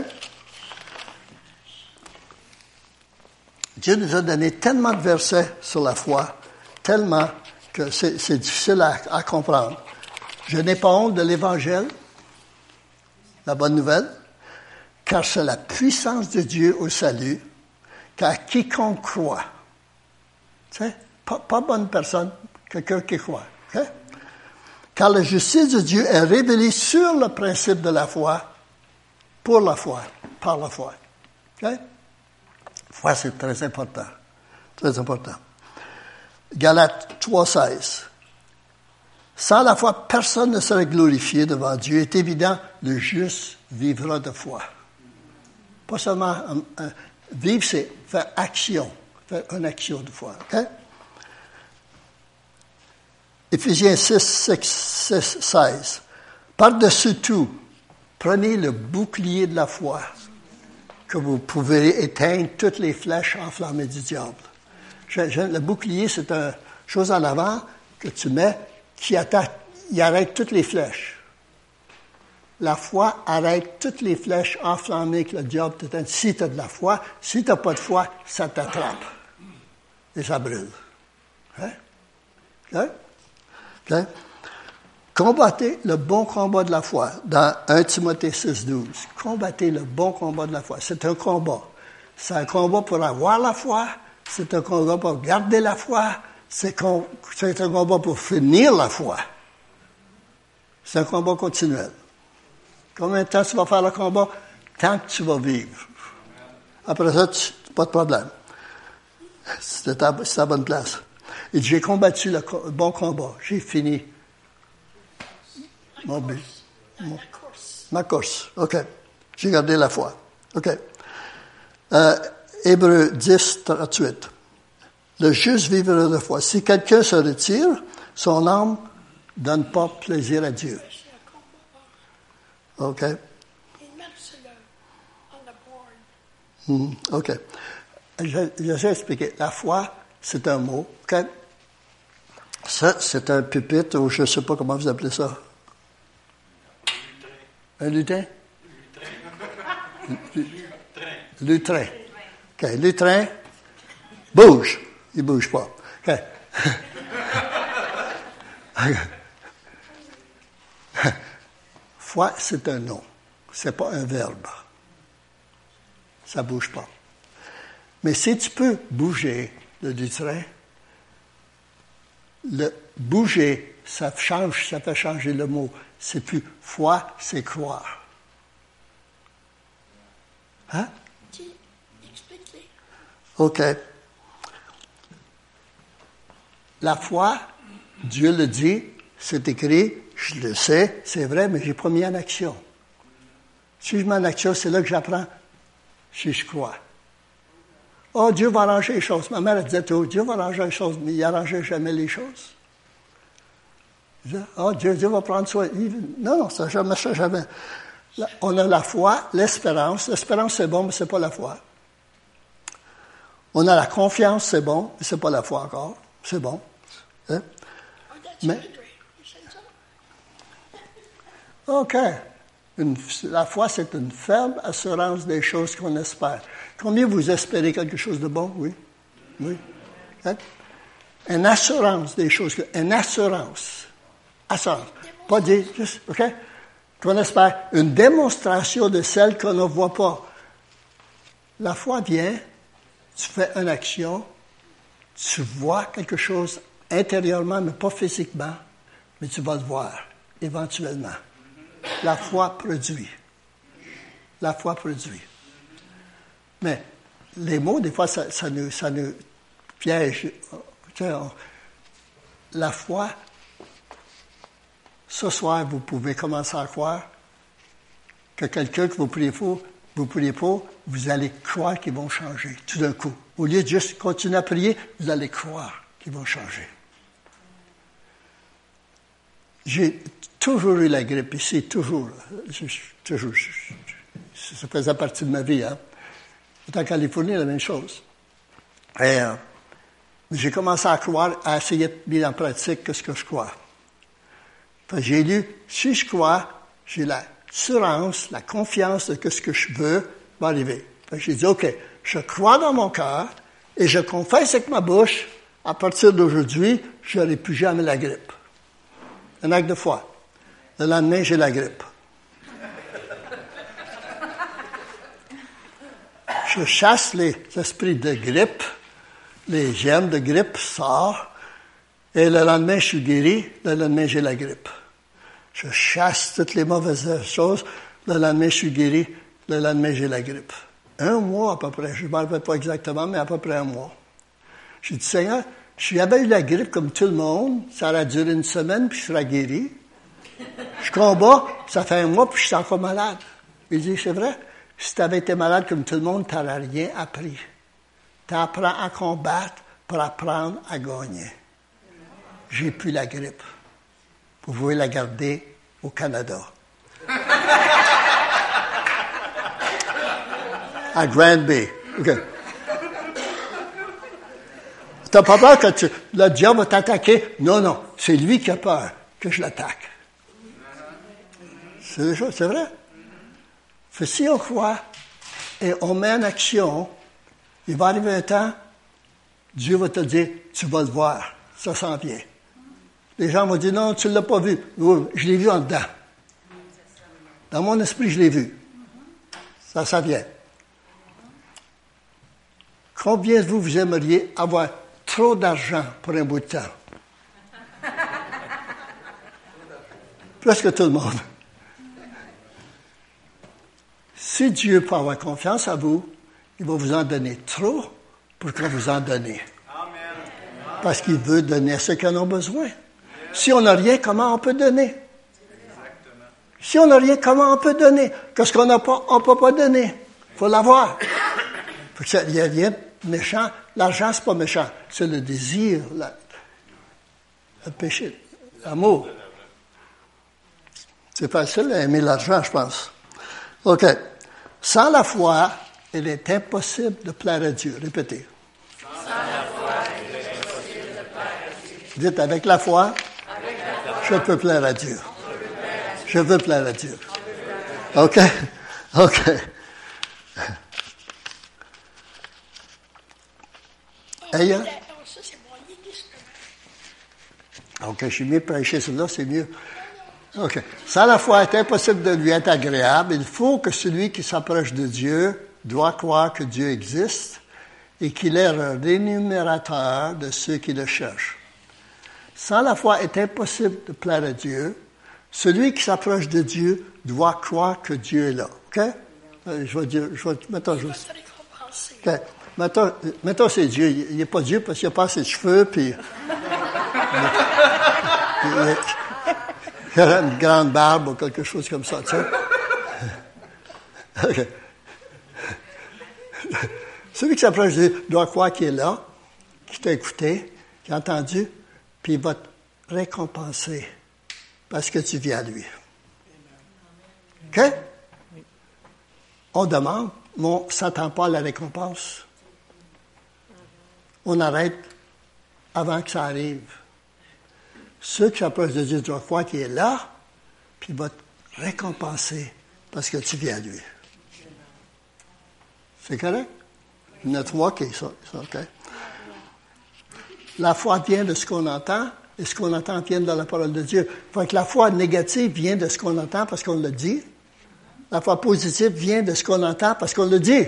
Dieu nous a donné tellement de versets sur la foi, tellement que c'est difficile à, à, comprendre. Je n'ai pas honte de l'Évangile, la bonne nouvelle, car c'est la puissance de Dieu au salut car quiconque croit. Tu sais, pas, bonne personne, quelqu'un qui croit. Car la justice de Dieu est révélée sur le principe de la foi, pour la foi, par la foi. La Foi, c'est très important. Très important. Galates 3,16. Sans la foi, personne ne serait glorifié devant Dieu. Il est évident, le juste vivra de foi. Pas seulement Vivre, c'est faire action, faire une action de foi. Okay? Éphésiens 6, 6, 16. Par-dessus tout, prenez le bouclier de la foi, que vous pouvez éteindre toutes les flèches enflammées du diable. le bouclier, c'est une chose en avant que tu mets qui attaque, il arrête toutes les flèches. La foi arrête toutes les flèches enflammées que le diable te Si tu as de la foi, si tu n'as pas de foi, ça t'attrape. Et ça brûle. Hein? Hein? Hein? Combattez le bon combat de la foi dans 1 Timothée 6, 12. Combattez le bon combat de la foi. C'est un combat. C'est un combat pour avoir la foi. C'est un combat pour garder la foi. C'est un combat pour finir la foi. C'est un combat continuel. Combien de temps tu vas faire le combat? Tant que tu vas vivre. Après ça, pas de problème. C'est à, la bonne place. Et j'ai combattu le bon combat. J'ai fini mon but. ma course. OK. J'ai gardé la foi. OK. Euh, Hébreu 10, 38. Le juste vivra de foi. Si quelqu'un se retire, son âme ne donne pas plaisir à Dieu. OK? Hmm, OK. J'essaie d'expliquer. La foi, c'est un mot. OK? Ça, c'est un pupitre, ou je ne sais pas comment vous appelez ça. Un lutin? Lutrin. OK, lutrin, bouge. Il ne bouge pas. OK. Foi, c'est un nom. C'est pas un verbe. Ça bouge pas. Mais si tu peux bouger le lutrin, le bouger, ça change, ça fait changer le mot. C'est plus foi, c'est croire. Hein? OK. La foi, Dieu le dit, c'est écrit, je le sais, c'est vrai, mais j'ai pas mis en action. Si je mets en action, c'est là que j'apprends si je crois. Oh, Dieu va arranger les choses. Ma mère disait tout, Dieu va arranger les choses, mais il n'arrangeait jamais les choses. oh, Dieu, Dieu va prendre soin. Non, non, ça jamais, ça jamais. On a la foi, l'espérance. L'espérance, c'est bon, mais c'est pas la foi. On a la confiance, c'est bon, mais c'est pas la foi encore. C'est bon. Hein? Mais, OK. la foi, c'est une ferme assurance des choses qu'on espère. Combien vous espérez quelque chose de bon? Oui? Oui. Hein? Une assurance des choses. Une assurance. Assurance. Pas dire, juste, OK? Qu'on espère. Une démonstration de celle qu'on ne voit pas. La foi vient, tu fais une action, tu vois quelque chose intérieurement, mais pas physiquement, mais tu vas le voir éventuellement. La foi produit. La foi produit. Mais les mots, des fois, ça, nous, ça nous, piège. La foi, ce soir, vous pouvez commencer à croire que quelqu'un que vous priez pour, vous priez pour, vous allez croire qu'ils vont changer tout d'un coup. Au lieu de juste continuer à prier, vous allez croire qu'ils vont changer. J'ai toujours eu la grippe ici, toujours. toujours ça faisait partie de ma vie. Hein. En Californie, la même chose. Et euh, j'ai commencé à croire, à essayer de mettre en pratique ce que je crois. J'ai lu, si je crois, j'ai l'assurance, la confiance de que ce que je veux va arriver. J'ai dit, OK, je crois dans mon cœur et je confesse avec ma bouche, à partir d'aujourd'hui, je n'aurai plus jamais la grippe un acte de foi. Le lendemain, j'ai la grippe. Je chasse les esprits de grippe, les germes de grippe sortent, et le lendemain, je suis guéri, le lendemain, j'ai la grippe. Je chasse toutes les mauvaises choses, le lendemain, je suis guéri, le lendemain, j'ai la grippe. Un mois à peu près, je ne me rappelle pas exactement, mais à peu près un mois. J'ai dit, Seigneur, j'avais eu la grippe comme tout le monde, ça a duré une semaine, puis je serai guéri. Je combats, ça fait un mois, puis je suis encore malade. Il dit, c'est vrai, si tu avais été malade comme tout le monde, tu n'aurais rien appris. Tu apprends à combattre pour apprendre à gagner. J'ai plus la grippe. Vous pouvez la garder au Canada. à Grand Bay. Tu n'as pas peur que le diable va t'attaquer? Non, non, c'est lui qui a peur que je l'attaque. C'est c'est si on croit et on met en action, il va arriver un temps, Dieu va te dire, tu vas le voir, ça s'en vient. Les gens vont dire, non, tu ne l'as pas vu. je l'ai vu en dedans. Dans mon esprit, je l'ai vu. Ça, ça vient. Combien de vous, vous aimeriez avoir trop d'argent pour un bout de temps? Presque tout le monde. Si Dieu peut avoir confiance à vous, il va vous en donner trop pour qu'on vous en donne. Parce qu'il veut donner à ceux qui en ont besoin. Si on n'a rien, comment on peut donner? Si on n'a rien, comment on peut donner? Qu'est-ce qu'on n'a pas, on ne peut pas donner. Il faut l'avoir. Il n'y a rien méchant. L'argent, c'est pas méchant. C'est le désir, le péché, l'amour. C'est facile d'aimer l'argent, je pense. OK. Sans la foi, il est impossible de plaire à Dieu. Répétez. Dites avec la foi, je peux plaire à Dieu. Je veux plaire à Dieu. OK? OK. Ayant. OK, je suis mieux prêcher cela, c'est mieux. OK. Sans la foi, est impossible de lui être agréable. Il faut que celui qui s'approche de Dieu doit croire que Dieu existe et qu'il est un rémunérateur de ceux qui le cherchent. Sans la foi, est impossible de plaire à Dieu. Celui qui s'approche de Dieu doit croire que Dieu est là. OK? Euh, je vais dire, je vais, mettons juste. OK. Mettons, mettons c'est Dieu. Il n'est pas Dieu parce qu'il n'a pas ses cheveux, puis. il, a une grande barbe ou quelque chose comme ça, tu sais. Celui qui s'approche de doit croire qu'il est là, qu'il t'a écouté, qu'il a entendu, puis il va te récompenser parce que tu viens à lui. OK? On demande, mais on ne s'attend pas à la récompense. On arrête avant que ça arrive. Ceux qui de Dieu doivent croire qu'il est là, puis il va te récompenser parce que tu viens à lui. C'est correct? Il y en a trois qui sont, OK. La foi vient de ce qu'on entend, et ce qu'on entend vient de la parole de Dieu. Fait que la foi négative vient de ce qu'on entend parce qu'on le dit. La foi positive vient de ce qu'on entend parce qu'on le dit.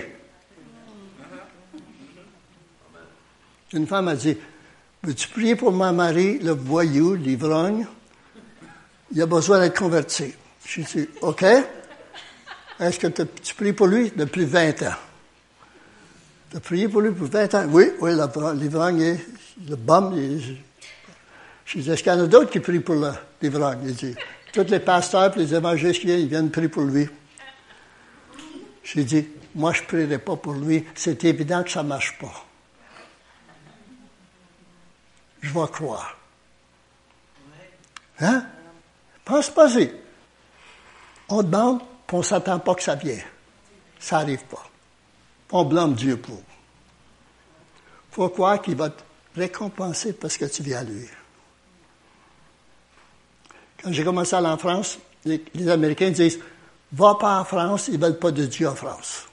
Une femme a dit, veux-tu prier pour mon mari, le voyou, l'ivrogne? Il a besoin d'être converti. Je dit, OK. Est-ce que tu pries pour lui? Depuis 20 ans? Tu as prié pour lui pour 20 ans? Oui, oui, l'ivrogne, le bum. Je dis, est-ce qu'il y en a d'autres qui prient pour l'ivrogne? Il dit, tous les pasteurs et les évangélistes ils viennent prier pour lui. J'ai dit, moi, je ne prierai pas pour lui. C'est évident que ça ne marche pas. Je vais croire. Hein? Pense pas-y. On demande, puis on ne s'attend pas que ça vienne. Ça n'arrive pas. On blâme Dieu pour. Il faut croire qu'il va te récompenser parce que tu viens à lui. Quand j'ai commencé à aller en France, les, Américains disent Va pas en France, ils ne veulent pas de Dieu en France.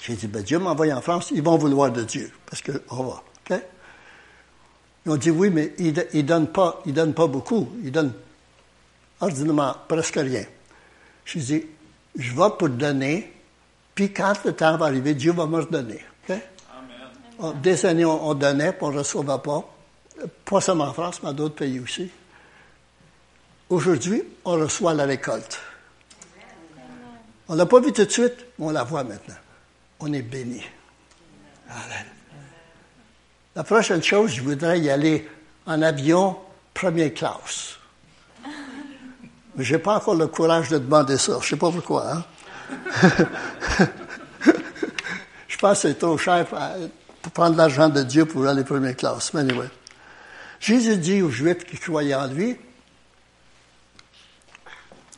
J'ai dit, ben Dieu m'envoie en France, ils vont vouloir de Dieu, parce qu'on va. Ils ont dit, oui, mais ils ne donnent, pas, ils donnent pas beaucoup. Ils donnent ordinairement presque rien. J'ai dit, je vais pour donner, puis quand le temps va arriver, Dieu va me redonner. Amen. Des années, on, donnait, puis on ne recevait pas. Pas seulement en France, mais dans d'autres pays aussi. Aujourd'hui, on reçoit la récolte. On ne l'a pas vu tout de suite, mais on la voit maintenant. On est béni. La prochaine chose, je voudrais y aller en avion première classe. Mais je n'ai pas encore le courage de demander ça. Je ne sais pas pourquoi. Hein? je pense que c'est trop cher pour, prendre l'argent de Dieu pour aller première classe. Mais anyway. Jésus dit aux Juifs qui croyaient en lui,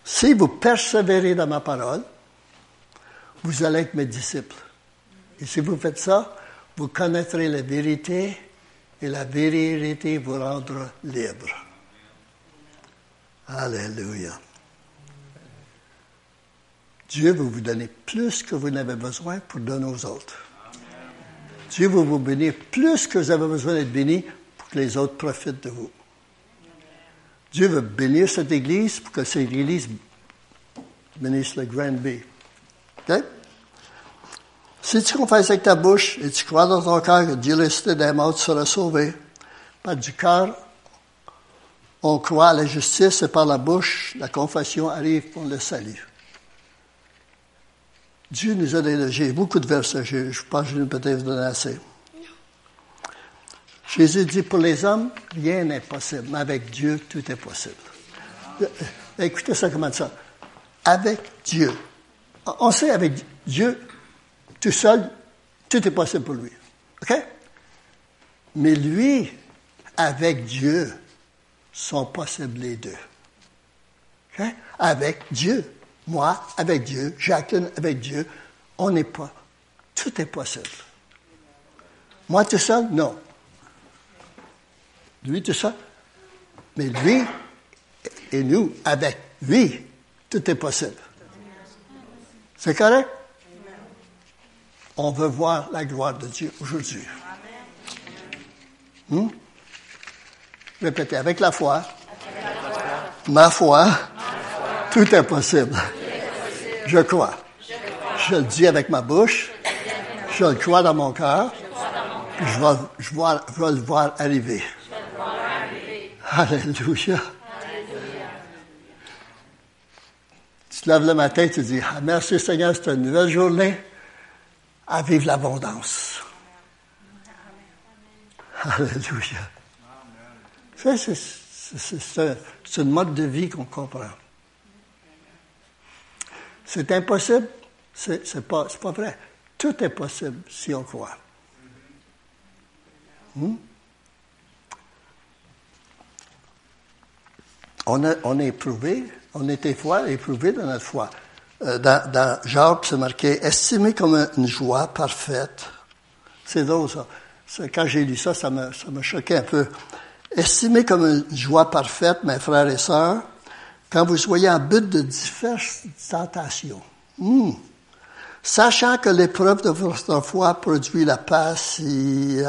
si vous persévérez dans ma parole, vous allez être mes disciples. Et si vous faites ça, vous connaîtrez la vérité et la vérité vous rendra libre. Alléluia. Dieu va vous donner plus que vous n'avez besoin pour donner aux autres. Dieu va vous bénir plus que vous avez besoin d'être béni pour que les autres profitent de vous. Dieu veut bénir cette Église pour que cette Église bénisse le Grand B. Si tu confesses avec ta bouche? Et tu crois dans ton cœur que Dieu resté des morts, tu seras sauvé? Par du cœur, on croit à la justice et par la bouche, la confession arrive pour le salut. Dieu nous a donné, beaucoup de versets, je pense que je vais peut-être donner assez. Jésus dit, pour les hommes, rien n'est possible, mais avec Dieu, tout est possible. Écoutez ça comment ça. Avec Dieu, on sait avec Dieu, tout seul, tout est possible pour lui. OK? Mais lui, avec Dieu, sont possibles les deux. OK? Avec Dieu. Moi, avec Dieu. Jacqueline, avec Dieu. On n'est pas. Tout est possible. Moi tout seul, non. Lui tout seul? Mais lui et nous, avec lui, tout est possible. C'est correct? On veut voir la gloire de Dieu aujourd'hui. Hmm? Répétez, avec la foi, ma foi, tout est possible. Je crois. Je le dis avec ma bouche, je le crois dans mon cœur, je vais, je, vais, le voir arriver. Alléluia. Tu te lèves le matin, tu dis, ah, merci Seigneur, c'est une nouvelle journée à vivre l'abondance. Alléluia. C'est un mode de vie qu'on comprend. C'est impossible, c'est pas, pas vrai. Tout est possible si on croit. Hmm? On, a, on est éprouvé, on était foi, éprouvé dans notre foi. Euh, dans, dans, Jacques, c'est marqué estimé comme une joie parfaite. C'est drôle, ça. Quand j'ai lu ça, ça me, ça me choquait un peu. Estimé comme une joie parfaite, mes frères et sœurs, quand vous soyez en but de diverses tentations. Hmm. Sachant que l'épreuve de votre foi produit la patience.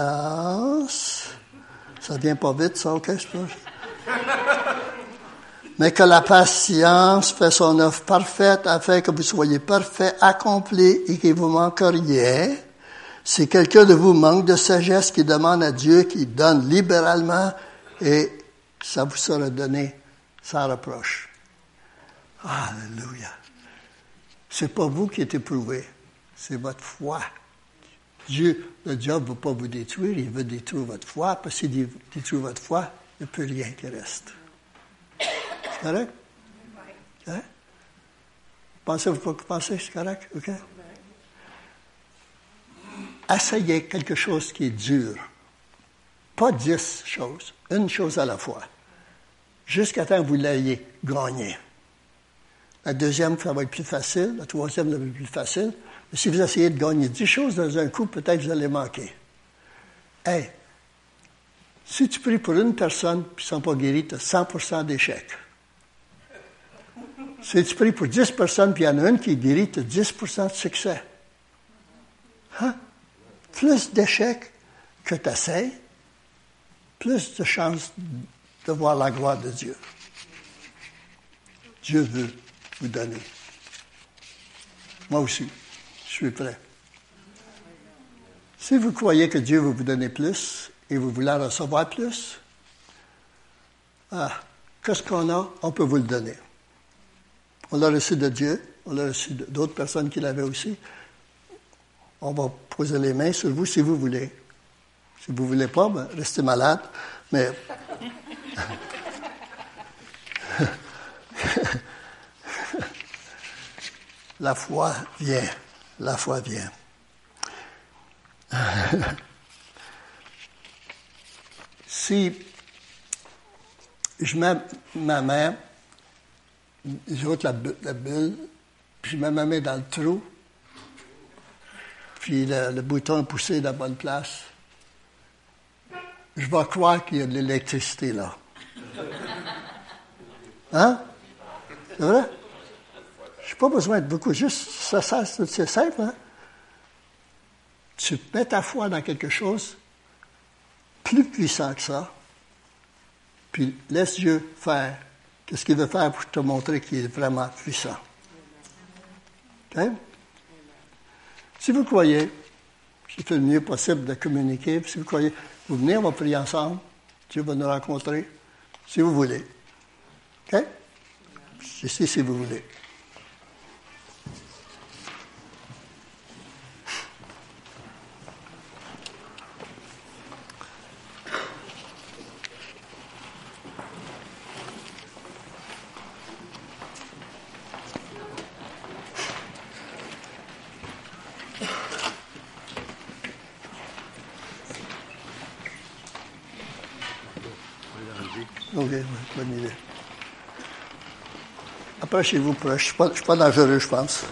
Ça vient pas vite, ça, ok, je pense. Mais que la patience fait son œuvre parfaite afin que vous soyez parfait, accompli et qu'il vous manque rien. Si quelqu'un de vous manque de sagesse, qui demande à Dieu, qui donne libéralement, et ça vous sera donné sans reproche. Alléluia. C'est pas vous qui êtes éprouvé, c'est votre foi. Dieu, le diable ne veut pas vous détruire, il veut détruire votre foi, parce qu'il détruit votre foi, il n'y a plus rien qui reste. Correct? Hein? Pensez-vous pas que pensez, c'est correct? OK? Essayez quelque chose qui est dur. Pas dix choses, une chose à la fois. Jusqu'à temps que vous l'ayez gagné. La deuxième, ça va être plus facile. La troisième, ça va être plus facile. Mais si vous essayez de gagner dix choses dans un coup, peut-être vous allez manquer. Hey, si tu pries pour une personne qui ne sont pas guéris, tu as 100% d'échecs. Si tu pour 10 personnes puis il y en a une qui est guérie, tu as 10 de succès. Hein? Plus d'échecs que tu essaies, plus de chances de voir la gloire de Dieu. Dieu veut vous donner. Moi aussi, je suis prêt. Si vous croyez que Dieu veut vous donner plus et vous voulez recevoir plus, ah, qu'est-ce qu'on a? On peut vous le donner. On l'a reçu de Dieu, on l'a reçu d'autres personnes qui l'avaient aussi. On va poser les mains sur vous si vous voulez. Si vous ne voulez pas, ben, restez malade. Mais la foi vient, la foi vient. si je mets ma main, j'ôte la, la bulle, puis je mets ma main dans le trou, puis le, bouton est poussé de la bonne place, je vais croire qu'il y a de l'électricité là. Hein? C'est vrai? Je n'ai pas besoin de beaucoup. Juste, ça, ça c'est simple. Hein? Tu mets ta foi dans quelque chose plus puissant que ça, puis laisse Dieu faire ce qu'il veut faire pour te montrer qu'il est vraiment puissant? OK? Si vous croyez, c'est le mieux possible de communiquer, si vous croyez, vous venez, on va prier ensemble. Dieu va nous rencontrer, si vous voulez. OK? Ici, si vous voulez. OK, bonne idée. Après, vous, je ne suis, pas dangereux, je pense.